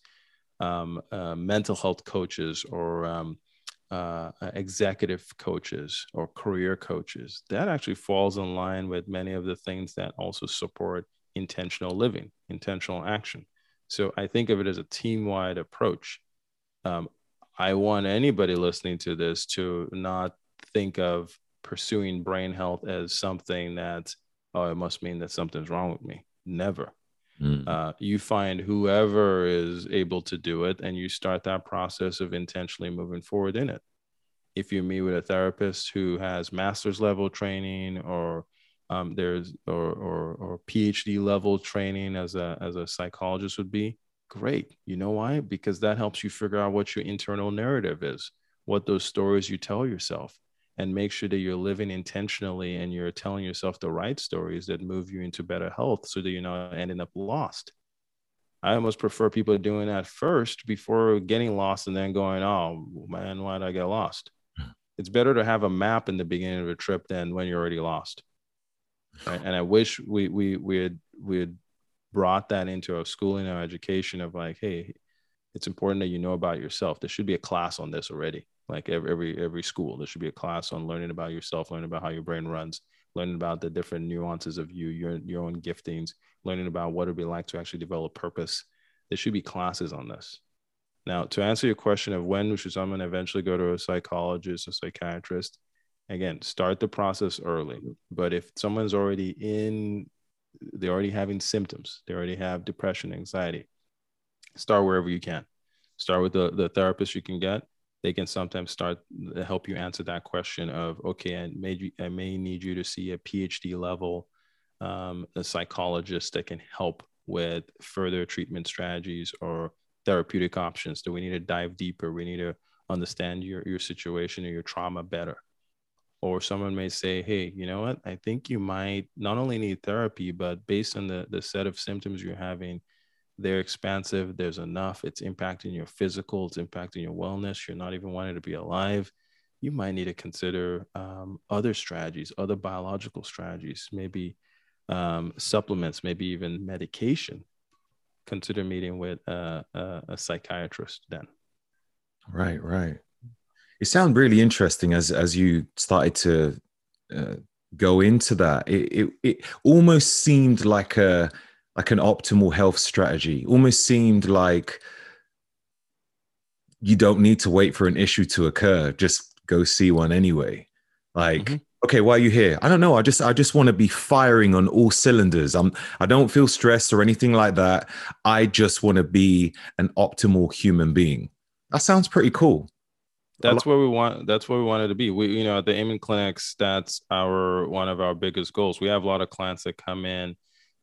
um, uh, mental health coaches or um, uh, executive coaches or career coaches. That actually falls in line with many of the things that also support intentional living, intentional action. So I think of it as a team wide approach. Um, I want anybody listening to this to not think of pursuing brain health as something that oh, it must mean that something's wrong with me. Never. Mm. Uh, you find whoever is able to do it and you start that process of intentionally moving forward in it. If you meet with a therapist who has master's level training or um, there's or, or or PhD level training as a as a psychologist would be great. You know why? Because that helps you figure out what your internal narrative is, what those stories you tell yourself and make sure that you're living intentionally and you're telling yourself the right stories that move you into better health so that you're not ending up lost. I almost prefer people doing that first before getting lost and then going, oh man, why did I get lost? Hmm. It's better to have a map in the beginning of a trip than when you're already lost. Right? And I wish we we we had we had brought that into our schooling, our education of like, hey, it's important that you know about yourself. There should be a class on this already like every every every school. There should be a class on learning about yourself learning about how your brain runs learning about the different nuances of you your your own giftings learning about what it'd be like to actually develop purpose. There should be classes on this. Now to answer your question of when should someone eventually go to a psychologist a psychiatrist again start the process early. But if someone's already in they're already having symptoms they already have depression anxiety start wherever you can. Start with the, the therapist you can get they can sometimes start to help you answer that question of okay i may i may need you to see a phd level um, a psychologist that can help with further treatment strategies or therapeutic options. Do we need to dive deeper? We need to understand your, your situation or your trauma better. Or someone may say hey you know what? I think you might not only need therapy but based on the, the set of symptoms you're having they're expansive there's enough it's impacting your physical it's impacting your wellness you're not even wanting to be alive you might need to consider um, other strategies other biological strategies maybe um, supplements maybe even medication. Consider meeting with a, a, a psychiatrist then. Right right. It sounded really interesting as as you started to uh, go into that. It, it it almost seemed like a like an optimal health strategy. Almost seemed like you don't need to wait for an issue to occur. Just go see one anyway. Like, mm-hmm. okay, why are you here? I don't know. I just I just want to be firing on all cylinders. I'm I don't feel stressed or anything like that. I just want to be an optimal human being. That sounds pretty cool. That's where we want that's where we wanted to be. We you know, at the Amen Clinics, that's our one of our biggest goals. We have a lot of clients that come in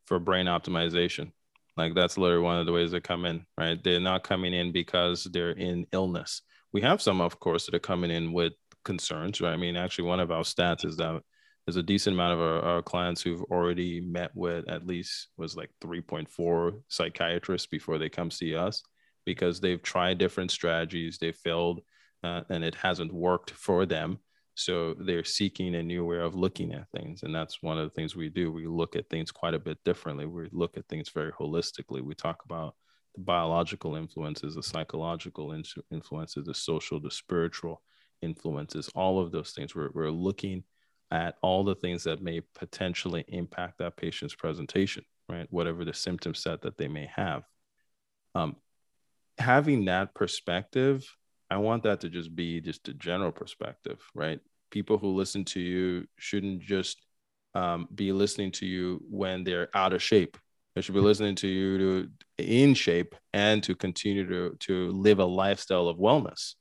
for brain optimization. Like that's literally one of the ways they come in, right? They're not coming in because they're in illness. We have some, of course, that are coming in with concerns, right? I mean, actually, one of our stats is that there's a decent amount of our, our clients who've already met with at least was like 3.4 psychiatrists before they come see us because they've tried different strategies, they failed, uh, and it hasn't worked for them. So they're seeking a new way of looking at things. And that's one of the things we do. We look at things quite a bit differently. We look at things very holistically. We talk about the biological influences, the psychological influences, the social, the spiritual influences, all of those things. We're, we're looking at all the things that may potentially impact that patient's presentation, right? Whatever the symptom set that they may have. Um, having that perspective, I want that to just be just a general perspective, right? People who listen to you shouldn't just um, be listening to you when they're out of shape. They should be listening to you to in shape and to continue to to live a lifestyle of wellness.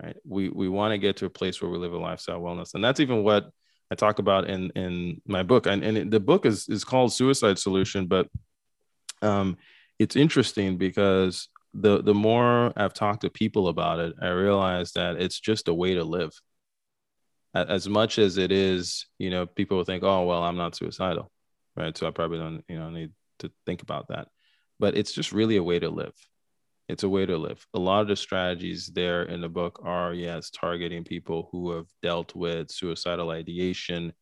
Right? We we want to get to a place where we live a lifestyle wellness, and that's even what I talk about in in my book. And and the book is is called Suicide Solution, but um, it's interesting because the the more I've talked to people about it, I realize that it's just a way to live. As much as it is, you know, people will think, "Oh, well, I'm not suicidal," right? So I probably don't, you know, need to think about that. But it's just really a way to live. It's a way to live. A lot of the strategies there in the book are, yes, targeting people who have dealt with suicidal ideation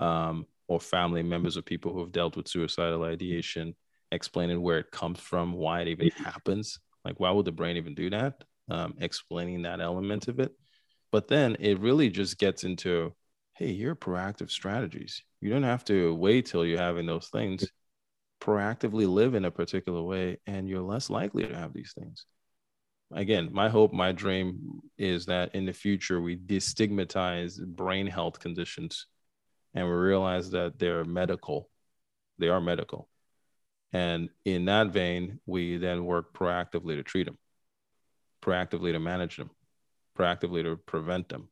um, or family members of people who have dealt with suicidal ideation, explaining where it comes from, why it even happens. Like, why would the brain even do that? Um, explaining that element of it. But then it really just gets into hey, your proactive strategies. You don't have to wait till you're having those things proactively live in a particular way and you're less likely to have these things again my hope my dream is that in the future we destigmatize brain health conditions and we realize that they're medical they are medical and in that vein we then work proactively to treat them proactively to manage them proactively to prevent them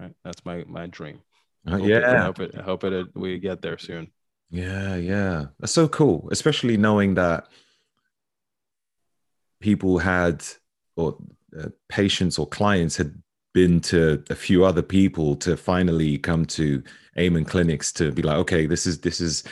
right? That's my my dream. Uh, yeah. I hope it, I hope it we get there soon. Yeah, yeah. That's so cool, especially knowing that people had or uh, patients or clients had been to a few other people to finally come to Amen clinics to be like, okay, this is this is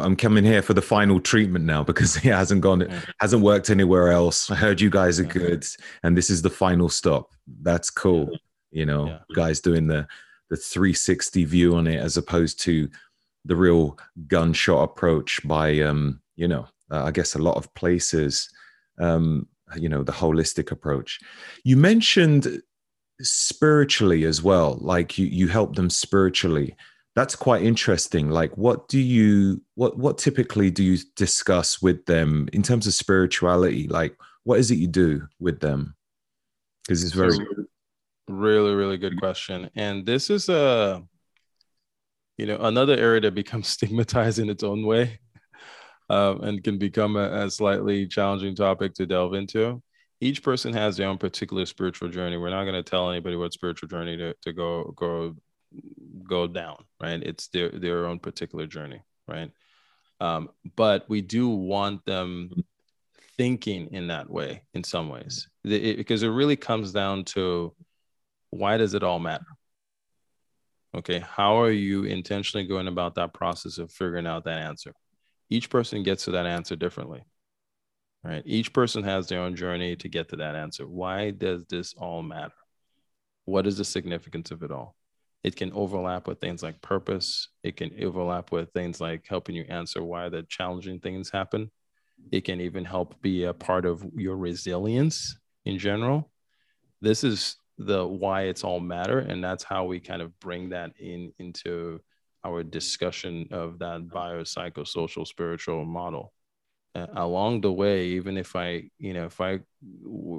I'm coming here for the final treatment now because it hasn't gone, hasn't worked anywhere else. I heard you guys are good, and this is the final stop. That's cool, you know, yeah. guys doing the the 360 view on it as opposed to the real gunshot approach by um, you know uh, I guess a lot of places um, you know the holistic approach. You mentioned spiritually as well, like you you help them spiritually. That's quite interesting. Like, what do you what what typically do you discuss with them in terms of spirituality? Like, what is it you do with them? Because it's very really really good question, and this is a you know another area that becomes stigmatized in its own way um, and can become a, a, slightly challenging topic to delve into each person has their own particular spiritual journey we're not going to tell anybody what spiritual journey to, to go go go down right it's their their own particular journey right um, but we do want them thinking in that way in some ways it, because it really comes down to why does it all matter Okay, how are you intentionally going about that process of figuring out that answer? Each person gets to that answer differently, right? Each person has their own journey to get to that answer. Why does this all matter? What is the significance of it all? It can overlap with things like purpose. It can overlap with things like helping you answer why the challenging things happen. It can even help be a part of your resilience in general. This is the why it's all matter and that's how we kind of bring that in into our discussion of that biopsychosocial spiritual model uh, along the way even if i you know if i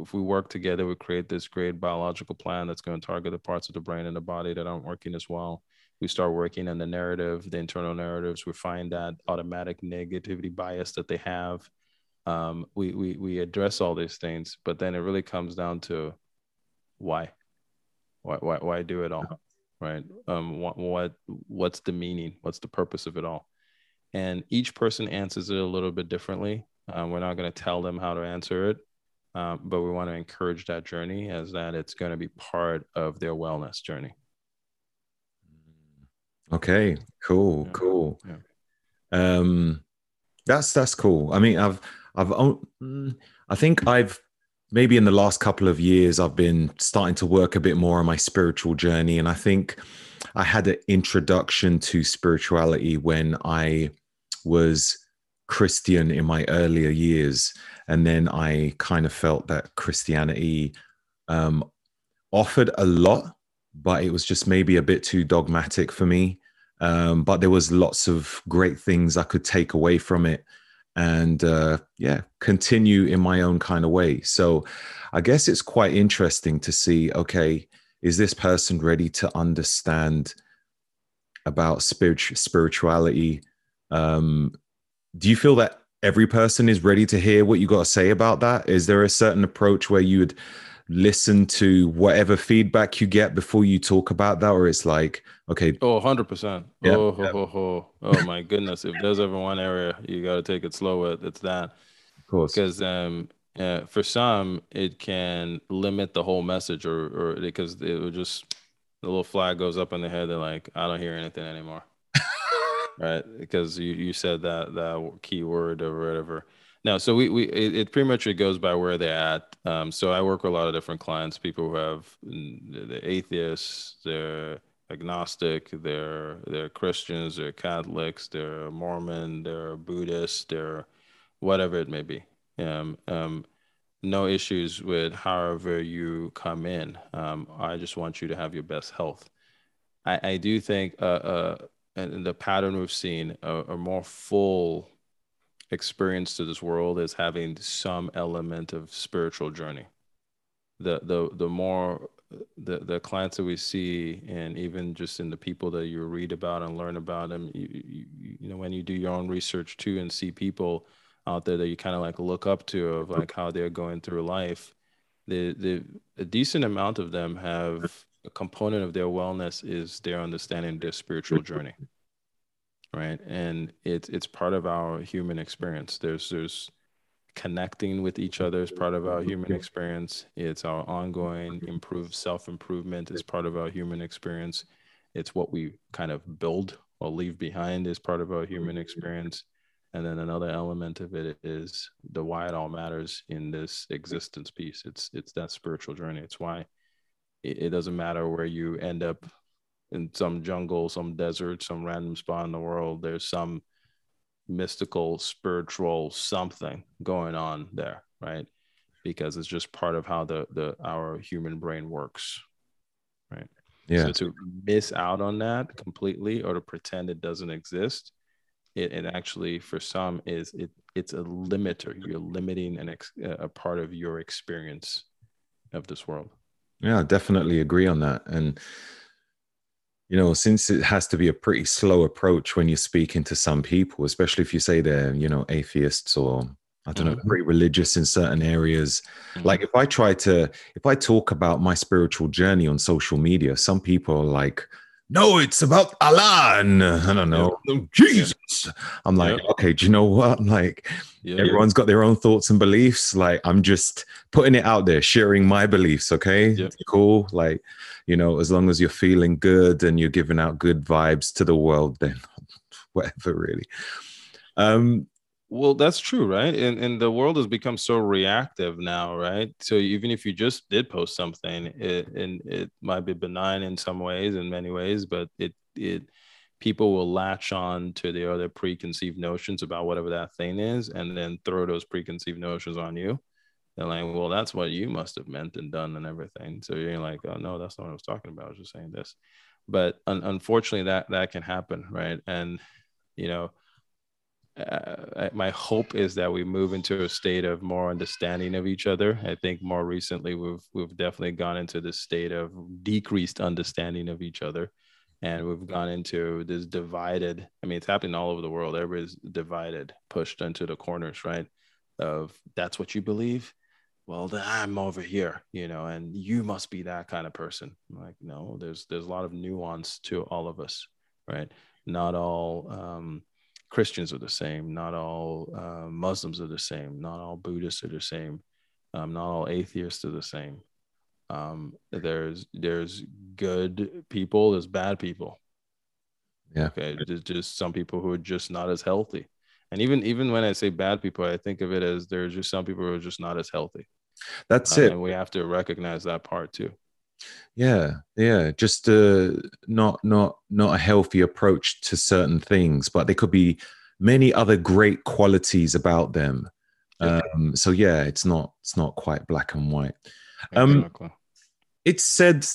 if we work together we create this great biological plan that's going to target the parts of the brain and the body that aren't working as well. We start working on the narrative the internal narratives. We find that automatic negativity bias that they have. Um, we, we we address all these things but then it really comes down to why. Why why, why do it all right? Um what, what what's the meaning? What's the purpose of it all and each person answers it a little bit differently um, we're not going to tell them how to answer it um, but we want to encourage that journey as that it's going to be part of their wellness journey okay cool yeah. cool yeah. um that's that's cool i mean i've i've mm, i think i've maybe in the last couple of years, I've been starting to work a bit more on my spiritual journey. And I think I had an introduction to spirituality when I was Christian in my earlier years. And then I kind of felt that Christianity um, offered a lot, but it was just maybe a bit too dogmatic for me. Um, but there was lots of great things I could take away from it and uh, yeah, continue in my own kind of way. So I guess it's quite interesting to see okay, is this person ready to understand about spiritual spirituality? Um, do you feel that every person is ready to hear what you got to say about that? Is there a certain approach where you would listen to whatever feedback you get before you talk about that or it's like okay oh 100% yeah, oh, yeah. Oh, oh, oh, my goodness. If there's ever one area you got to take it slow with it's that. Of course. Because um uh, for some it can limit the whole message or or because it would just the little flag goes up in the head. They're like i don't hear anything anymore right because you you said that that key word or whatever no, so we we it, it, pretty much it goes by where they're at. Um, so I work with a lot of different clients, people who have the atheists, they're agnostic, they're they're Christians, they're Catholics, they're Mormon, they're Buddhist, they're whatever it may be. Um, um, no issues with however you come in. Um, I just want you to have your best health. I, I do think uh, uh, and the pattern we've seen a, a more full experience to this world is having some element of spiritual journey. The the the more the the clients that we see, and even just in the people that you read about and learn about them, you, you, you know, when you do your own research too, and see people out there that you kind of like look up to of like how they're going through life, the the a decent amount of them have a component of their wellness is their understanding their spiritual journey right? And it's it's part of our human experience. There's there's connecting with each other is part of our human experience. It's our ongoing improved self-improvement is part of our human experience. It's what we kind of build or leave behind is part of our human experience. And then another element of it is the why it all matters in this existence piece. It's it's that spiritual journey. It's why it, it doesn't matter where you end up in some jungle, some desert, some random spot in the world. There's some mystical, spiritual something going on there, right? Because it's just part of how the the our human brain works, right? Yeah. So to miss out on that completely or to pretend it doesn't exist, it, it actually for some is it it's a limiter. You're limiting an ex, a part of your experience of this world. Yeah, I definitely agree on that. And you know, since it has to be a pretty slow approach when you're speaking to some people, especially if you say they're, you know, atheists or I don't mm-hmm. know, pretty religious in certain areas. Mm-hmm. Like if I try to, if I talk about my spiritual journey on social media, some people are like, no, it's about Allah and I don't know, yeah. Jesus. I'm like, yeah. okay, do you know what? Like, yeah, everyone's got their own thoughts and beliefs. Like, I'm just putting it out there, sharing my beliefs. Okay, cool. Like, you know, as long as you're feeling good and you're giving out good vibes to the world, then whatever, really. Um, well, that's true, right? And and the world has become so reactive now, right? So even if you just did post something, it and it might be benign in some ways, in many ways, but it it people will latch on to the other preconceived notions about whatever that thing is, and then throw those preconceived notions on you. They're like, well, that's what you must have meant and done and everything. So you're like, oh no, that's not what I was talking about. I was just saying this. But un- unfortunately, that that can happen, right? And you know uh, my hope is that we move into a state of more understanding of each other. I think more recently we've we've definitely gone into this state of decreased understanding of each other, and we've gone into this divided. I mean, it's happening all over the world. Everybody's divided, pushed into the corners, right? Of that's what you believe. Well, then I'm over here, you know, and you must be that kind of person. I'm like, no, there's there's a lot of nuance to all of us, right? Not all. Um, Christians are the same. Not all uh, Muslims are the same. Not all Buddhists are the same. Um, not all atheists are the same. Um, there's there's good people. There's bad people. Yeah. Okay. There's just some people who are just not as healthy. And even even when I say bad people, I think of it as there's just some people who are just not as healthy. That's Uh, it. And we have to recognize that part too. Yeah, yeah. Just uh, not not not a healthy approach to certain things, but there could be many other great qualities about them. Um, so yeah, it's not it's not quite black and white. Um, it's said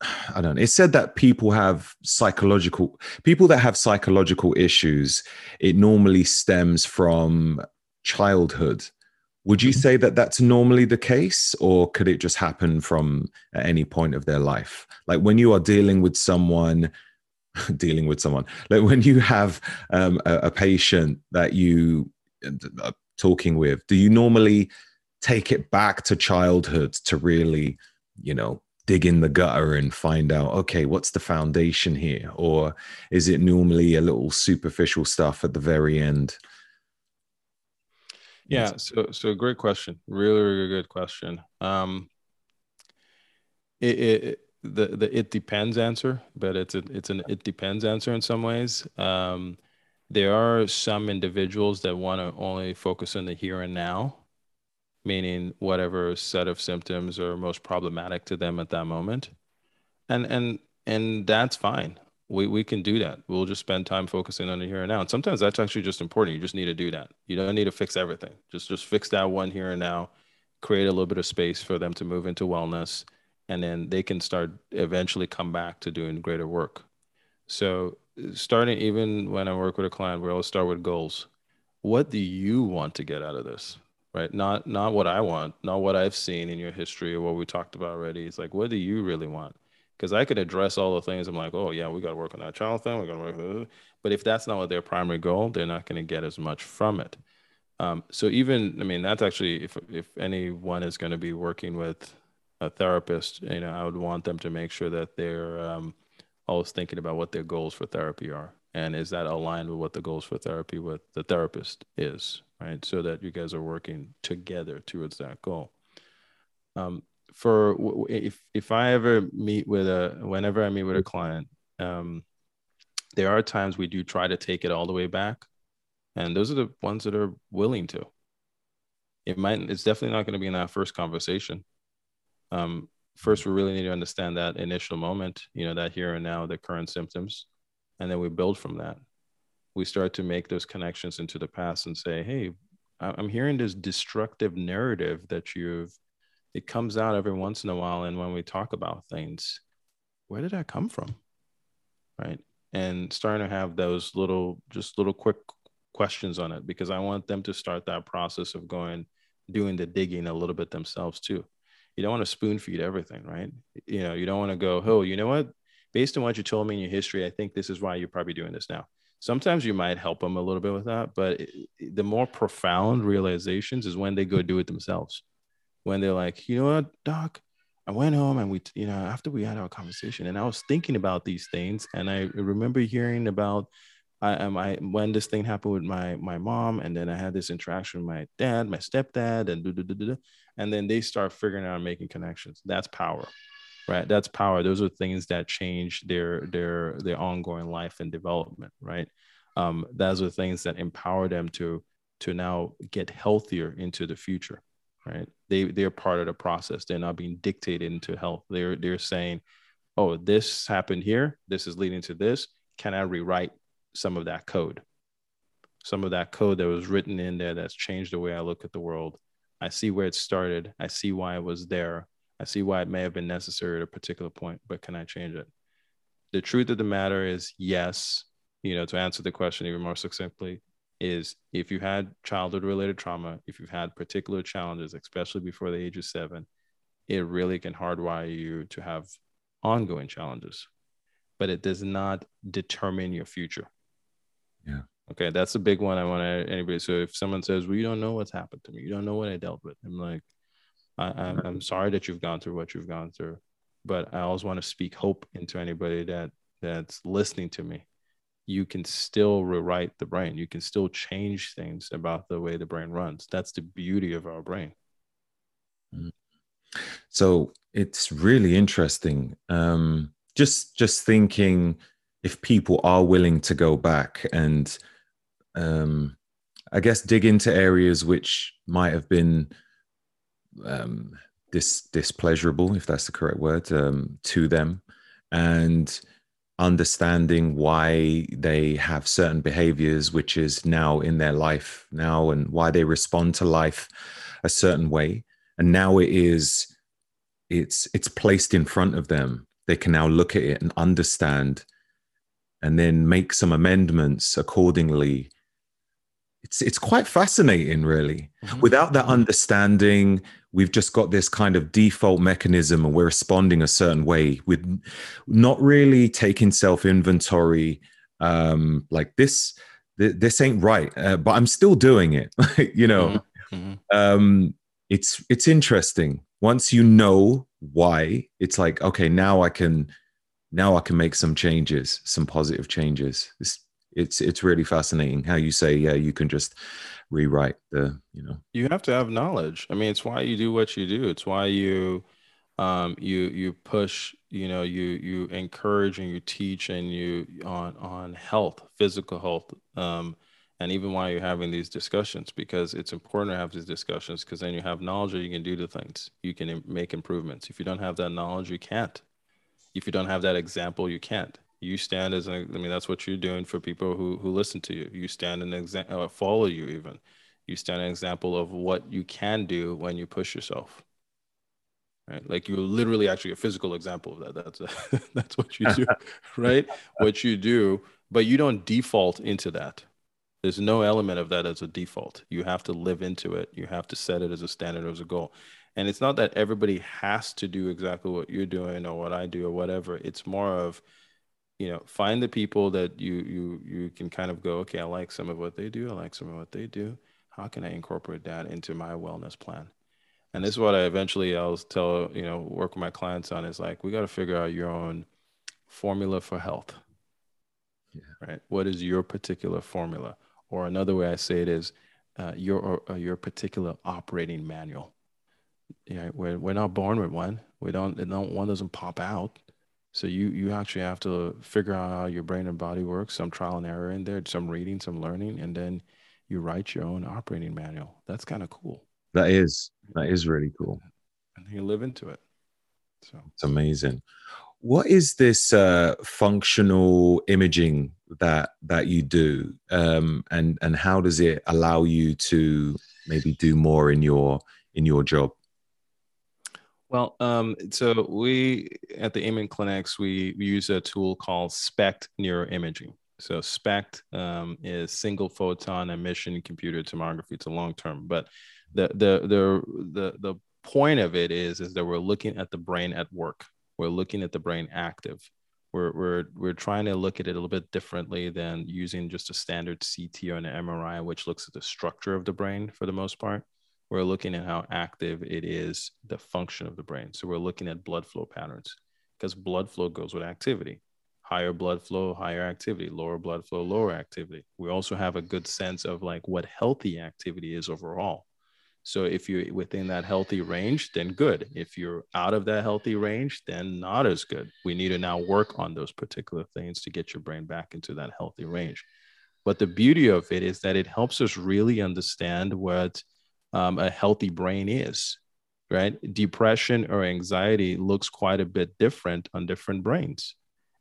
i don't know it's said that people have psychological people that have psychological issues it normally stems from childhood would you say that that's normally the case or could it just happen from at any point of their life? Like when you are dealing with someone dealing with someone like when you have um, a, a patient that you are talking with do you normally take it back to childhood to really you know dig in the gutter and find out okay what's the foundation here? Or is it normally a little superficial stuff at the very end Yeah. So, so great question. Really, really good question. Um, it, it the the it depends answer, but it's a, it's an it depends answer in some ways. Um, there are some individuals that want to only focus on the here and now, meaning whatever set of symptoms are most problematic to them at that moment, and and and that's fine. We we can do that. We'll just spend time focusing on the here and now. And sometimes that's actually just important. You just need to do that. You don't need to fix everything. Just just fix that one here and now. Create a little bit of space for them to move into wellness, and then they can start eventually come back to doing greater work. So starting even when I work with a client, we always start with goals. What do you want to get out of this? Right? Not not what I want, not what I've seen in your history or what we talked about already. It's like, what do you really want? Because I could address all the things. I'm like, oh yeah, we got to work on that child thing. We got to work. But if that's not what their primary goal, they're not going to get as much from it. Um, so even, I mean, that's actually if if anyone is going to be working with a therapist, you know, I would want them to make sure that they're um, always thinking about what their goals for therapy are, and is that aligned with what the goals for therapy with the therapist is, right? So that you guys are working together towards that goal. Um, for if if I ever meet with a whenever I meet with a client, um, there are times we do try to take it all the way back, and those are the ones that are willing to. It might it's definitely not going to be in that first conversation. Um, first, we really need to understand that initial moment, you know, that here and now, the current symptoms, and then we build from that. We start to make those connections into the past and say, hey, I'm hearing this destructive narrative that you've it comes out every once in a while and when we talk about things where did that come from? Right? And starting to have those little just little quick questions on it because i want them to start that process of going doing the digging a little bit themselves too. You don't want to spoon feed everything right? You know you don't want to go oh you know what? Based on what you told me in your history i think this is why you're probably doing this now. Sometimes you might help them a little bit with that but the more profound realizations is when they go do it themselves when they're like, you know what, doc, I went home and we, you know, after we had our conversation and I was thinking about these things and I remember hearing about I, I when this thing happened with my my mom and then I had this interaction with my dad, my stepdad and and then they start figuring out making connections. That's power. Right? That's power. Those are things that change their their their ongoing life and development, right? Um, those are things that empower them to to now get healthier into the future right? They they're part of the process. They're not being dictated into health they're they're saying oh this happened here. This is leading to this. Can i rewrite some of that code? Some of that code that was written in there that's changed the way i look at the world. I see where it started. I see why it was there. I see why it may have been necessary at a particular point but can i change it? The truth of the matter is yes you know to answer the question even more succinctly is if you had childhood related trauma, if you've had particular challenges, especially before the age of seven, it really can hardwire you to have ongoing challenges, but it does not determine your future. Yeah. Okay. That's a big one I want to anybody. So if someone says, well, you don't know what's happened to me, you don't know what I dealt with. I'm like, I, I'm, I'm sorry that you've gone through what you've gone through, but I always want to speak hope into anybody that that's listening to me you can still rewrite the brain. You can still change things about the way the brain runs. That's the beauty of our brain. So it's really interesting. Um, just just thinking if people are willing to go back and um, I guess dig into areas which might have been um, dis displeasurable, if that's the correct word, um, to them, and understanding why they have certain behaviors, which is now in their life now, and why they respond to life a certain way, and now it is, it's it's placed in front of them. They can now look at it and understand, and then make some amendments accordingly it's it's quite fascinating really mm-hmm. without that understanding we've just got this kind of default mechanism and we're responding a certain way with not really taking self inventory um like this th- this ain't right uh, but i'm still doing it you know mm-hmm. mm-hmm. um it's it's interesting once you know why it's like okay now i can now i can make some changes some positive changes it's it's it's really fascinating how you say yeah you can just rewrite the you know. You have to have knowledge. I mean it's why you do what you do. It's why you um you you push you know you you encourage and you teach and you on on health physical health um and even why you're having these discussions because it's important to have these discussions because then you have knowledge that you can do the things. You can make improvements. If you don't have that knowledge you can't. If you don't have that example you can't you stand as an, I mean, that's what you're doing for people who, who listen to you. You stand an example, uh, follow you even. You stand an example of what you can do when you push yourself. Right? Like you're literally actually a physical example of that. That's, a, that's what you do, right? What you do, but you don't default into that. There's no element of that as a default. You have to live into it. You have to set it as a standard, as a goal. And it's not that everybody has to do exactly what you're doing or what I do or whatever. It's more of, you know find the people that you you you can kind of go okay i like some of what they do. I like some of what they do. How can i incorporate that into my wellness plan? And this is what i eventually i'll tell you know work with my clients on is like we got to figure out your own formula for health. Yeah. right? What is your particular formula? Or another way i say it is uh, your uh, your particular operating manual. Yeah we're, we're not born with one. We don't, don't one doesn't pop out so you you actually have to figure out how your brain and body works, some trial and error in there, some reading, some learning, and then you write your own operating manual. That's kind of cool. That is that is really cool. And you live into it. So it's amazing. What is this uh, functional imaging that that you do, um, and and how does it allow you to maybe do more in your in your job? Well, um, so we at the Amen Clinics we, use a tool called SPECT neuroimaging. So SPECT um, is single photon emission computer tomography. It's a long term, but the the the the the point of it is is that we're looking at the brain at work. We're looking at the brain active. We're we're we're trying to look at it a little bit differently than using just a standard CT or an MRI, which looks at the structure of the brain for the most part we're looking at how active it is, the function of the brain. So we're looking at blood flow patterns because blood flow goes with activity. Higher blood flow, higher activity, lower blood flow, lower activity. We also have a good sense of like what healthy activity is overall. So if you're within that healthy range, then good. If you're out of that healthy range, then not as good. We need to now work on those particular things to get your brain back into that healthy range. But the beauty of it is that it helps us really understand what um, a healthy brain is, right? Depression or anxiety looks quite a bit different on different brains.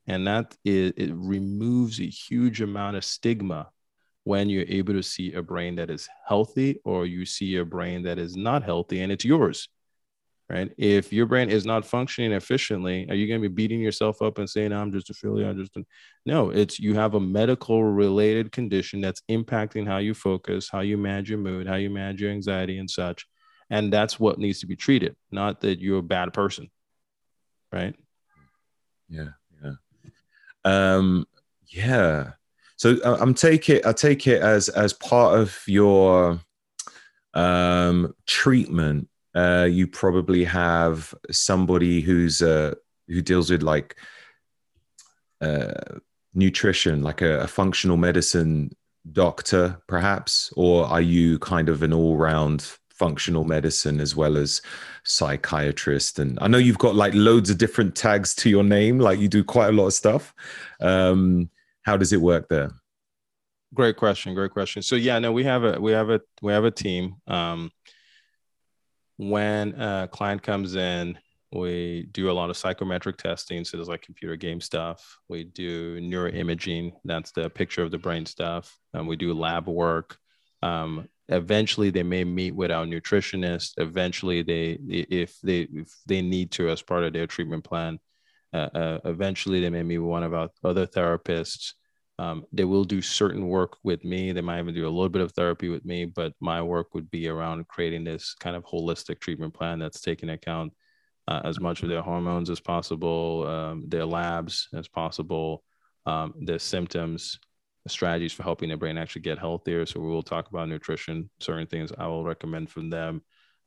And that is, it removes a huge amount of stigma when you're able to see a brain that is healthy or you see a brain that is not healthy and it's yours right? If your brain is not functioning efficiently, are you going to be beating yourself up and saying, I'm just a failure? I'm just a... no, it's you have a medical related condition that's impacting how you focus, how you manage your mood, how you manage your anxiety and such. And that's what needs to be treated, not that you're a bad person. Right. Yeah. Yeah. Um, yeah. So I'm take it, I take it as, as part of your um, treatment uh, you probably have somebody who's uh, who deals with like uh, nutrition, like a, a, functional medicine doctor, perhaps, or are you kind of an all-round functional medicine as well as psychiatrist? And I know you've got like loads of different tags to your name, like you do quite a lot of stuff. Um, how does it work there? Great question. Great question. So yeah, no, we have a we have a we have a team. Um, when a client comes in, we do a lot of psychometric testing. So there's like computer game stuff. We do neuroimaging. That's the picture of the brain stuff. And we do lab work. Um, eventually, they may meet with our nutritionist. Eventually, they if they if they need to as part of their treatment plan. Uh, uh, eventually, they may meet with one of our other therapists. Um, they will do certain work with me. They might even do a little bit of therapy with me, but my work would be around creating this kind of holistic treatment plan that's taking account uh, as much of their hormones as possible, um, their labs as possible, um, their symptoms, strategies for helping their brain actually get healthier. So we will talk about nutrition, certain things I will recommend from them.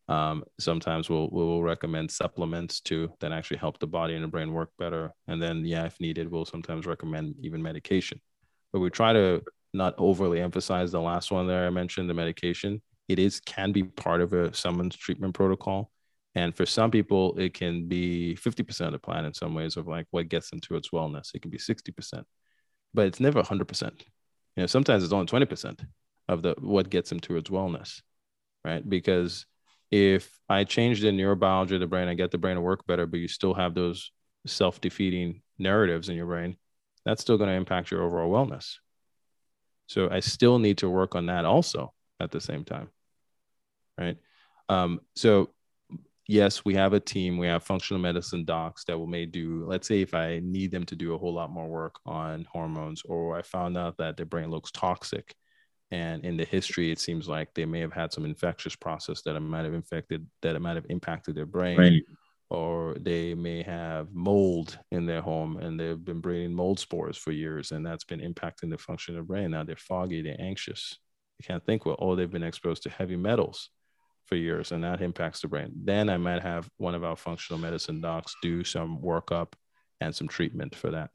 Um, sometimes we'll we'll recommend supplements too that actually help the body and the brain work better. And then yeah, if needed, we'll sometimes recommend even medication. But we try to not overly emphasize the last one there I mentioned, the medication. It is can be part of a someone's treatment protocol and for some people, it can be 50% of the plan in some ways of like what gets them to its wellness. It can be 60%, but it's never 100%. You know, sometimes it's only 20% of the what gets them to its wellness, right? Because if I change the neurobiology of the brain, I get the brain to work better, but you still have those self-defeating narratives in your brain, that's still going to impact your overall wellness. So I still need to work on that also at the same time, right? Um, so yes, we have a team, we have functional medicine docs that will may do, let's say if I need them to do a whole lot more work on hormones, or I found out that their brain looks toxic. And in the history, it seems like they may have had some infectious process that it might have infected, that it might have impacted their brain. Right. Or they may have mold in their home and they've been breeding mold spores for years, and that's been impacting the function of the brain. Now they're foggy, they're anxious. they can't think well, oh, they've been exposed to heavy metals for years and that impacts the brain. Then I might have one of our functional medicine docs do some workup and some treatment for that.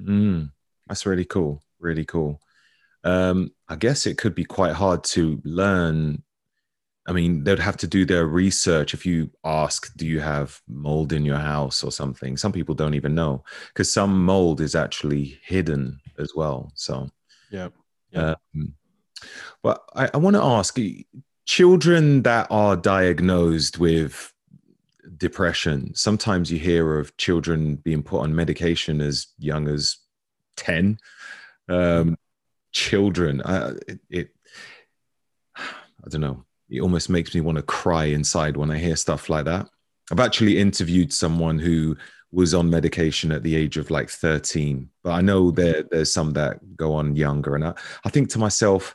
Mm, that's really cool. Really cool. Um, I guess it could be quite hard to learn. I mean, they'd have to do their research. If you ask, do you have mold in your house or something? Some people don't even know because some mold is actually hidden as well. So, yeah. yeah. Um, but I, I want to ask children that are diagnosed with depression, sometimes you hear of children being put on medication as young as 10. Um, children, uh, it, it, I don't know, it almost makes me want to cry inside when I hear stuff like that. I've actually interviewed someone who was on medication at the age of like 13, but I know there, there's some that go on younger. And I, I think to myself,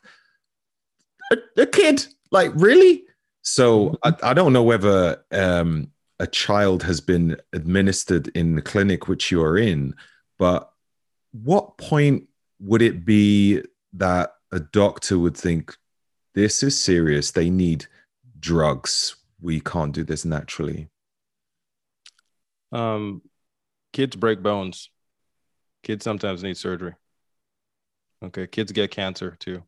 a, a kid, like, really? So. I, I don't know whether um, a child has been administered in the clinic which you are in, but what point would it be that a doctor would think this is serious? They need drugs. We can't do this naturally. Um, kids break bones. Kids sometimes need surgery. Okay, kids get cancer too.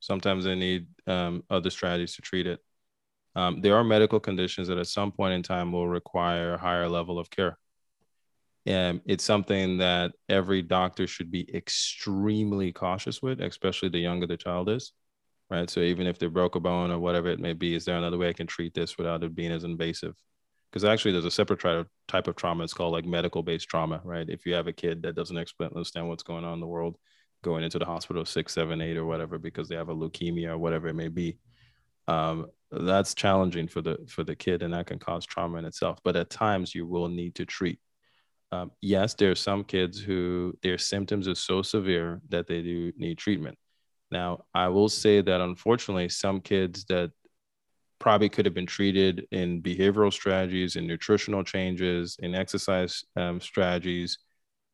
Sometimes they need um, other strategies to treat it. Um, there are medical conditions that at some point in time will require a higher level of care. And it's something that every doctor should be extremely cautious with, especially the younger the child is. Right. So even if they broke a bone or whatever it may be, is there another way I can treat this without it being as invasive? Because actually, there's a separate type of trauma. It's called like medical based trauma, right? If you have a kid that doesn't explain understand what's going on in the world, going into the hospital six, seven, eight, or whatever because they have a leukemia or whatever it may be. Um, that's challenging for the for the kid, and that can cause trauma in itself. But at times, you will need to treat. Um, yes, there are some kids who their symptoms are so severe that they do need treatment. Now, I will say that unfortunately, some kids that probably could have been treated in behavioral strategies, in nutritional changes, in exercise um, strategies,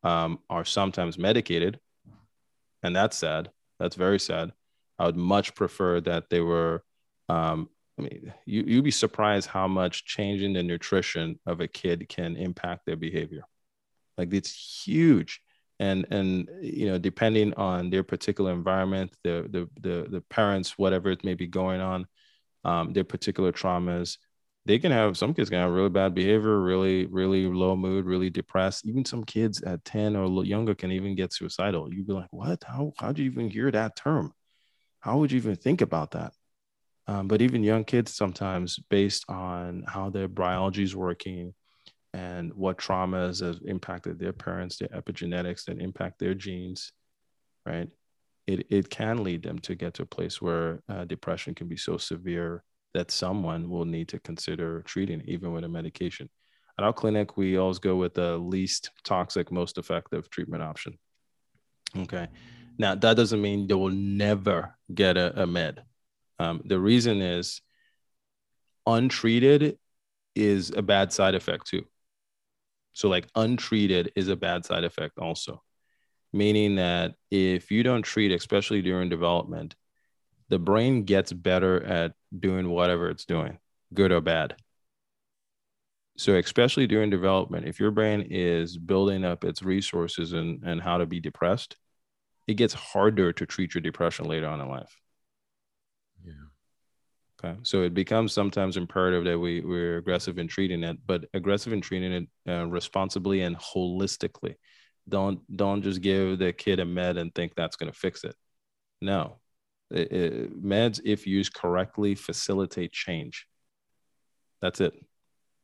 um, are sometimes medicated and that's sad. That's very sad. I would much prefer that they were. Um, I mean, you you'd be surprised how much changing the nutrition of a kid can impact their behavior. Like it's huge, and and you know, depending on their particular environment, the the the the parents, whatever it may be going on, um, their particular traumas, they can have some kids can have really bad behavior, really, really low mood, really depressed. Even some kids at 10 or younger can even get suicidal. You'd be like, what? How how'd you even hear that term? How would you even think about that? Um, but even young kids sometimes, based on how their biology is working and what traumas have impacted their parents, their epigenetics that impact their genes, right? It, it can lead them to get to a place where uh, depression can be so severe that someone will need to consider treating, even with a medication. At our clinic, we always go with the least toxic, most effective treatment option. Okay. Now, that doesn't mean they will never get a, a med. Um, the reason is untreated is a bad side effect too. So, like, untreated is a bad side effect also, meaning that if you don't treat, especially during development, the brain gets better at doing whatever it's doing, good or bad. So, especially during development, if your brain is building up its resources and, and how to be depressed, it gets harder to treat your depression later on in life. Yeah. Okay. So it becomes sometimes imperative that we, we're aggressive in treating it, but aggressive in treating it uh, responsibly and holistically. Don't don't just give the kid a med and think that's going to fix it. No, it, it, meds, if used correctly, facilitate change. That's it.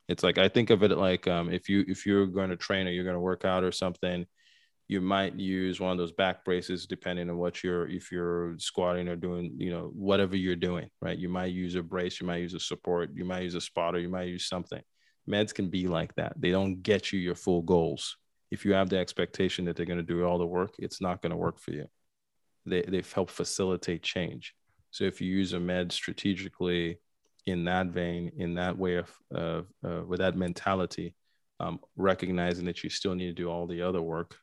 It's like I think of it like um, if you if you're going to train or you're going to work out or something, you might use one of those back braces depending on what you're if you're squatting or doing you know whatever you're doing right? You might use a brace you might use a support you might use a spotter you might use something. Meds can be like that. They don't get you your full goals. If you have the expectation that they're going to do all the work it's not going to work for you. They, they've helped facilitate change. So if you use a med strategically in that vein in that way of uh, uh, with that mentality um, recognizing that you still need to do all the other work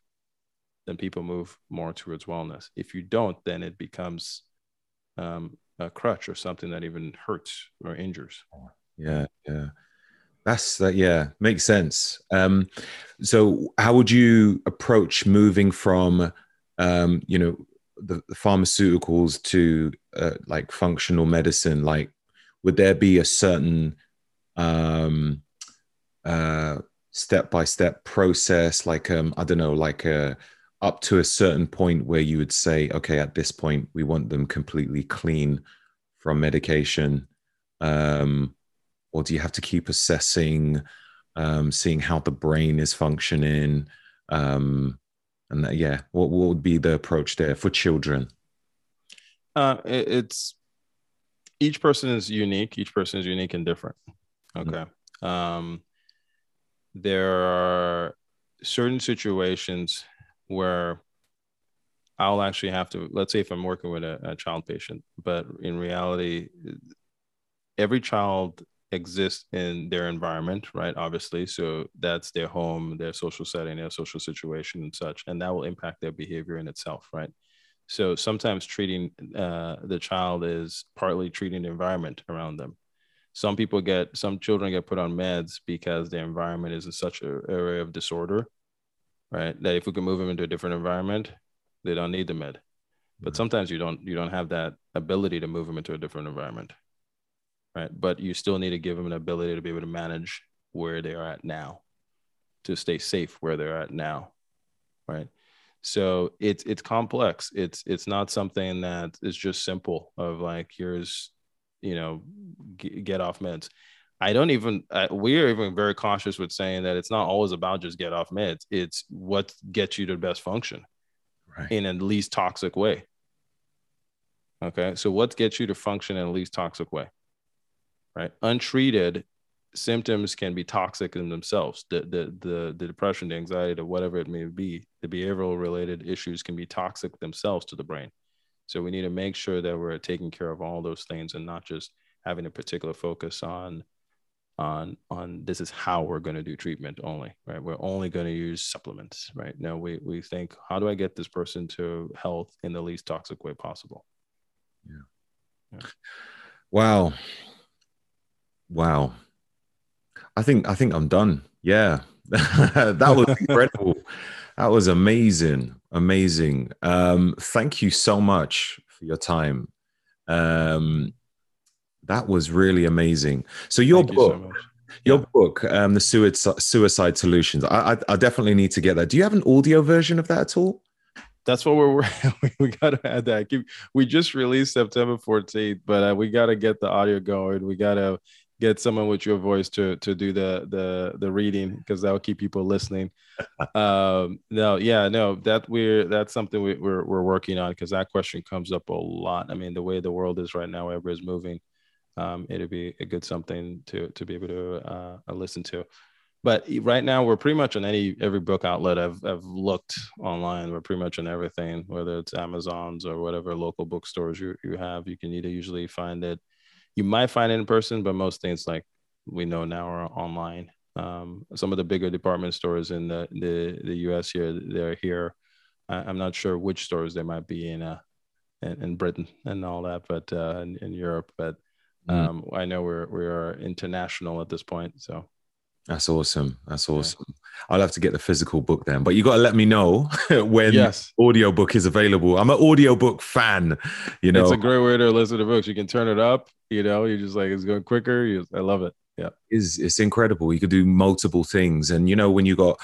then people move more towards wellness. If you don't, then it becomes um, a crutch or something that even hurts or injures. Yeah, yeah. That's that. Uh, yeah, makes sense. Um, so, how would you approach moving from, um, you know, the, the pharmaceuticals to uh, like functional medicine? Like, would there be a certain um, uh, step by step process? Like, um, I don't know, like a up to a certain point where you would say, okay, at this point, we want them completely clean from medication? Um, or do you have to keep assessing, um, seeing how the brain is functioning? Um, and that, yeah, what, what would be the approach there for children? Uh, it, it's each person is unique. Each person is unique and different. Mm-hmm. Okay. Mm-hmm. Um, there are certain situations where I'll actually have to, let's say if I'm working with a, a child patient, but in reality, every child exists in their environment, right? Obviously. So that's their home, their social setting, their social situation, and such. And that will impact their behavior in itself, right? So sometimes treating uh, the child is partly treating the environment around them. Some people get, some children get put on meds because their environment is in such an area of disorder right? That if we can move them into a different environment, they don't need the med. But mm-hmm. sometimes you don't you don't have that ability to move them into a different environment, right? But you still need to give them an ability to be able to manage where they are at now, to stay safe where they're at now, right? So it's it's complex. It's it's not something that is just simple of like here's you know g- get off meds I don't even, uh, we're even very cautious with saying that it's not always about just get off meds. It's what gets you to best function right. in a least toxic way. Okay. So, what gets you to function in a least toxic way? Right. Untreated symptoms can be toxic in themselves. The, the, the, the depression, the anxiety, the whatever it may be, the behavioral related issues can be toxic themselves to the brain. So, we need to make sure that we're taking care of all those things and not just having a particular focus on on on this is how we're going to do treatment only right? We're only going to use supplements right? Now we we think how do i get this person to health in the least toxic way possible? Yeah, yeah. wow. Wow. I think i think i'm done. Yeah. That was incredible. That was amazing. Amazing. Um thank you so much for your time. Um that was really amazing. So your Thank book, you so your yeah. book, um, the suicide suicide solutions. I, I, I definitely need to get that. Do you have an audio version of that at all? that's what we're we got to add that. We just released September 14th, but uh, we got to get the audio going. We got to get someone with your voice to to do the the the reading because that will keep people listening. um, no, yeah, no, that we're that's something we, we're we're working on because that question comes up a lot. I mean, the way the world is right now, everybody's moving. Um, it'd be a good something to to be able to uh, listen to but right now we're pretty much on any every book outlet I've I've looked online. We're pretty much on everything, whether it's Amazon's or whatever local bookstores you, you have. You can either usually find it. You might find it in person, but most things like we know now are online. Um, some of the bigger department stores in the the, the U.S. here, they're here. I, am not sure which stores they might be in, uh, in, in Britain and all that, but uh, in, in Europe. But mm. um. I know we're we are international at this point, so that's awesome. That's awesome. Yeah. I'll have to get the physical book then, but you got to let me know when yes. audiobook is available. I'm an audiobook fan, you know. It's a great way to listen to books. You can turn it up, you know, you're just like it's going quicker. You, I love it. Yeah. Is it's incredible. You could do multiple things and you know when you got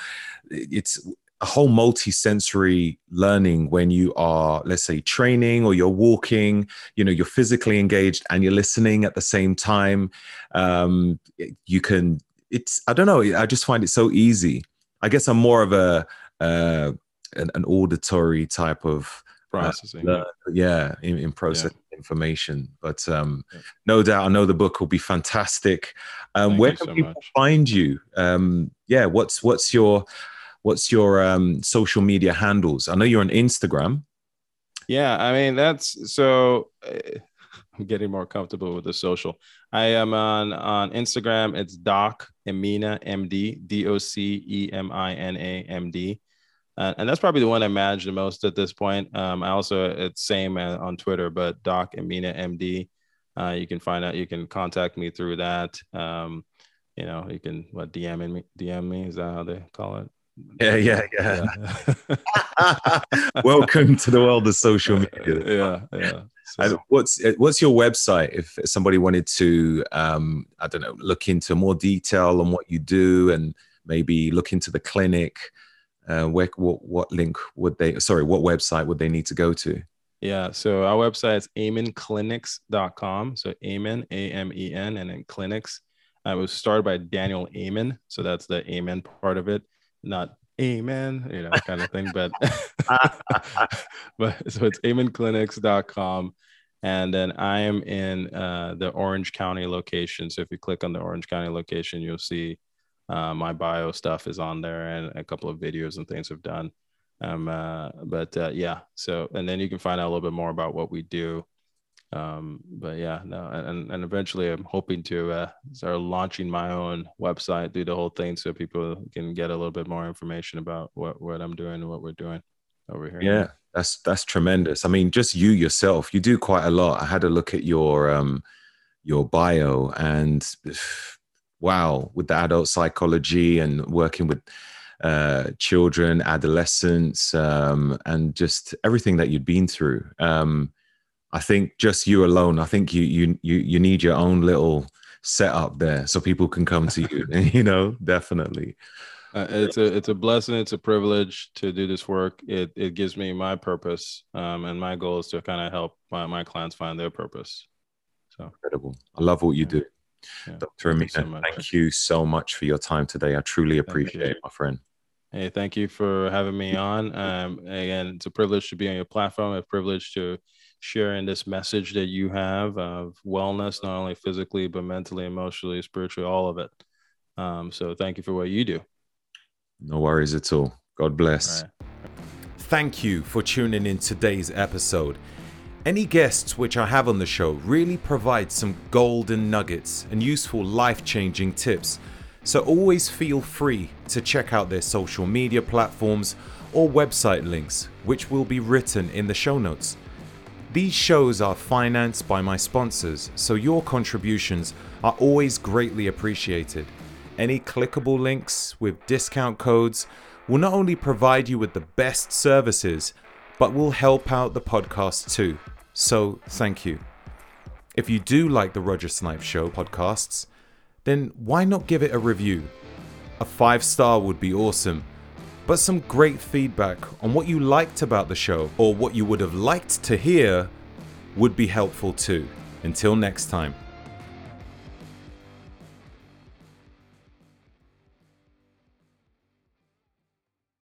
it's a whole multi-sensory learning when you are let's say training or you're walking you know you're physically engaged and you're listening at the same time um, you can it's I don't know. I just find it so easy. I guess I'm more of a uh, an, an auditory type of uh, processing. Uh, yeah, in, in processing yeah. information. But um, yeah. no doubt, I know the book will be fantastic. Um, where can so people much. find you? Um, yeah, what's what's your what's your um, social media handles? I know you're on Instagram. Yeah, I mean that's so. Uh, I'm getting more comfortable with the social. I am on on Instagram. It's Doc Emina MD, D O C E M I N A M D. Uh, and that's probably the one I manage the most at this point. Um, I also it's same on Twitter, but Doc Emina MD. Uh, you can find out. You can contact me through that. Um, you know, you can what DM me, DM me. Is that how they call it? Yeah, yeah, yeah. Welcome to the world of social media. Yeah, yeah. So. what's what's your website if somebody wanted to um, I don't know look into more detail on what you do and maybe look into the clinic? Uh, where, what what link would they? Sorry, what website would they need to go to? Yeah, so our website is amenclinics.com. So Amen, A M E N, and then clinics. Uh, it was started by Daniel Amen, so that's the Amen part of it not amen, you know, kind of thing. But but so it's amenclinics.com. And then I am in uh, the Orange County location. So if you click on the Orange County location, you'll see uh, my bio stuff is on there and a couple of videos and things I've done. Um, uh, but uh, yeah, so and then you can find out a little bit more about what we do um but yeah no and and eventually i'm hoping to uh start launching my own website do the whole thing so people can get a little bit more information about what what i'm doing and what we're doing over here. Yeah that's that's tremendous. I mean just you yourself you do quite a lot. I had a look at your um your bio and wow with the adult psychology and working with uh, children, adolescents, um, and just everything that you'd been through. Um, I think just you alone. I think you you you you need your own little setup there so people can come to you. you know, definitely. Uh, it's a it's a blessing. It's a privilege to do this work. It it gives me my purpose, um, and my goal is to kind of help my, my clients find their purpose. So incredible! I love what you do, yeah. Dr. Emina. Thank, so thank you so much for your time today. I truly appreciate it, my friend. Hey, thank you for having me on. Um, again, it's a privilege to be on your platform. A privilege to sharing this message that you have of wellness, not only physically, but mentally, emotionally, spiritually, all of it. Um, so thank you for what you do. No worries at all. God bless. Right. Thank you for tuning in today's episode. Any guests which I have on the show really provide some golden nuggets and useful life changing tips. So always feel free to check out their social media platforms or website links, which will be written in the show notes. These shows are financed by my sponsors, so your contributions are always greatly appreciated. Any clickable links with discount codes will not only provide you with the best services, but will help out the podcast too. So, thank you. If you do like the Roger Snipe Show podcasts, then why not give it a review? A five star would be awesome but some great feedback on what you liked about the show or what you would have liked to hear would be helpful too. Until next time.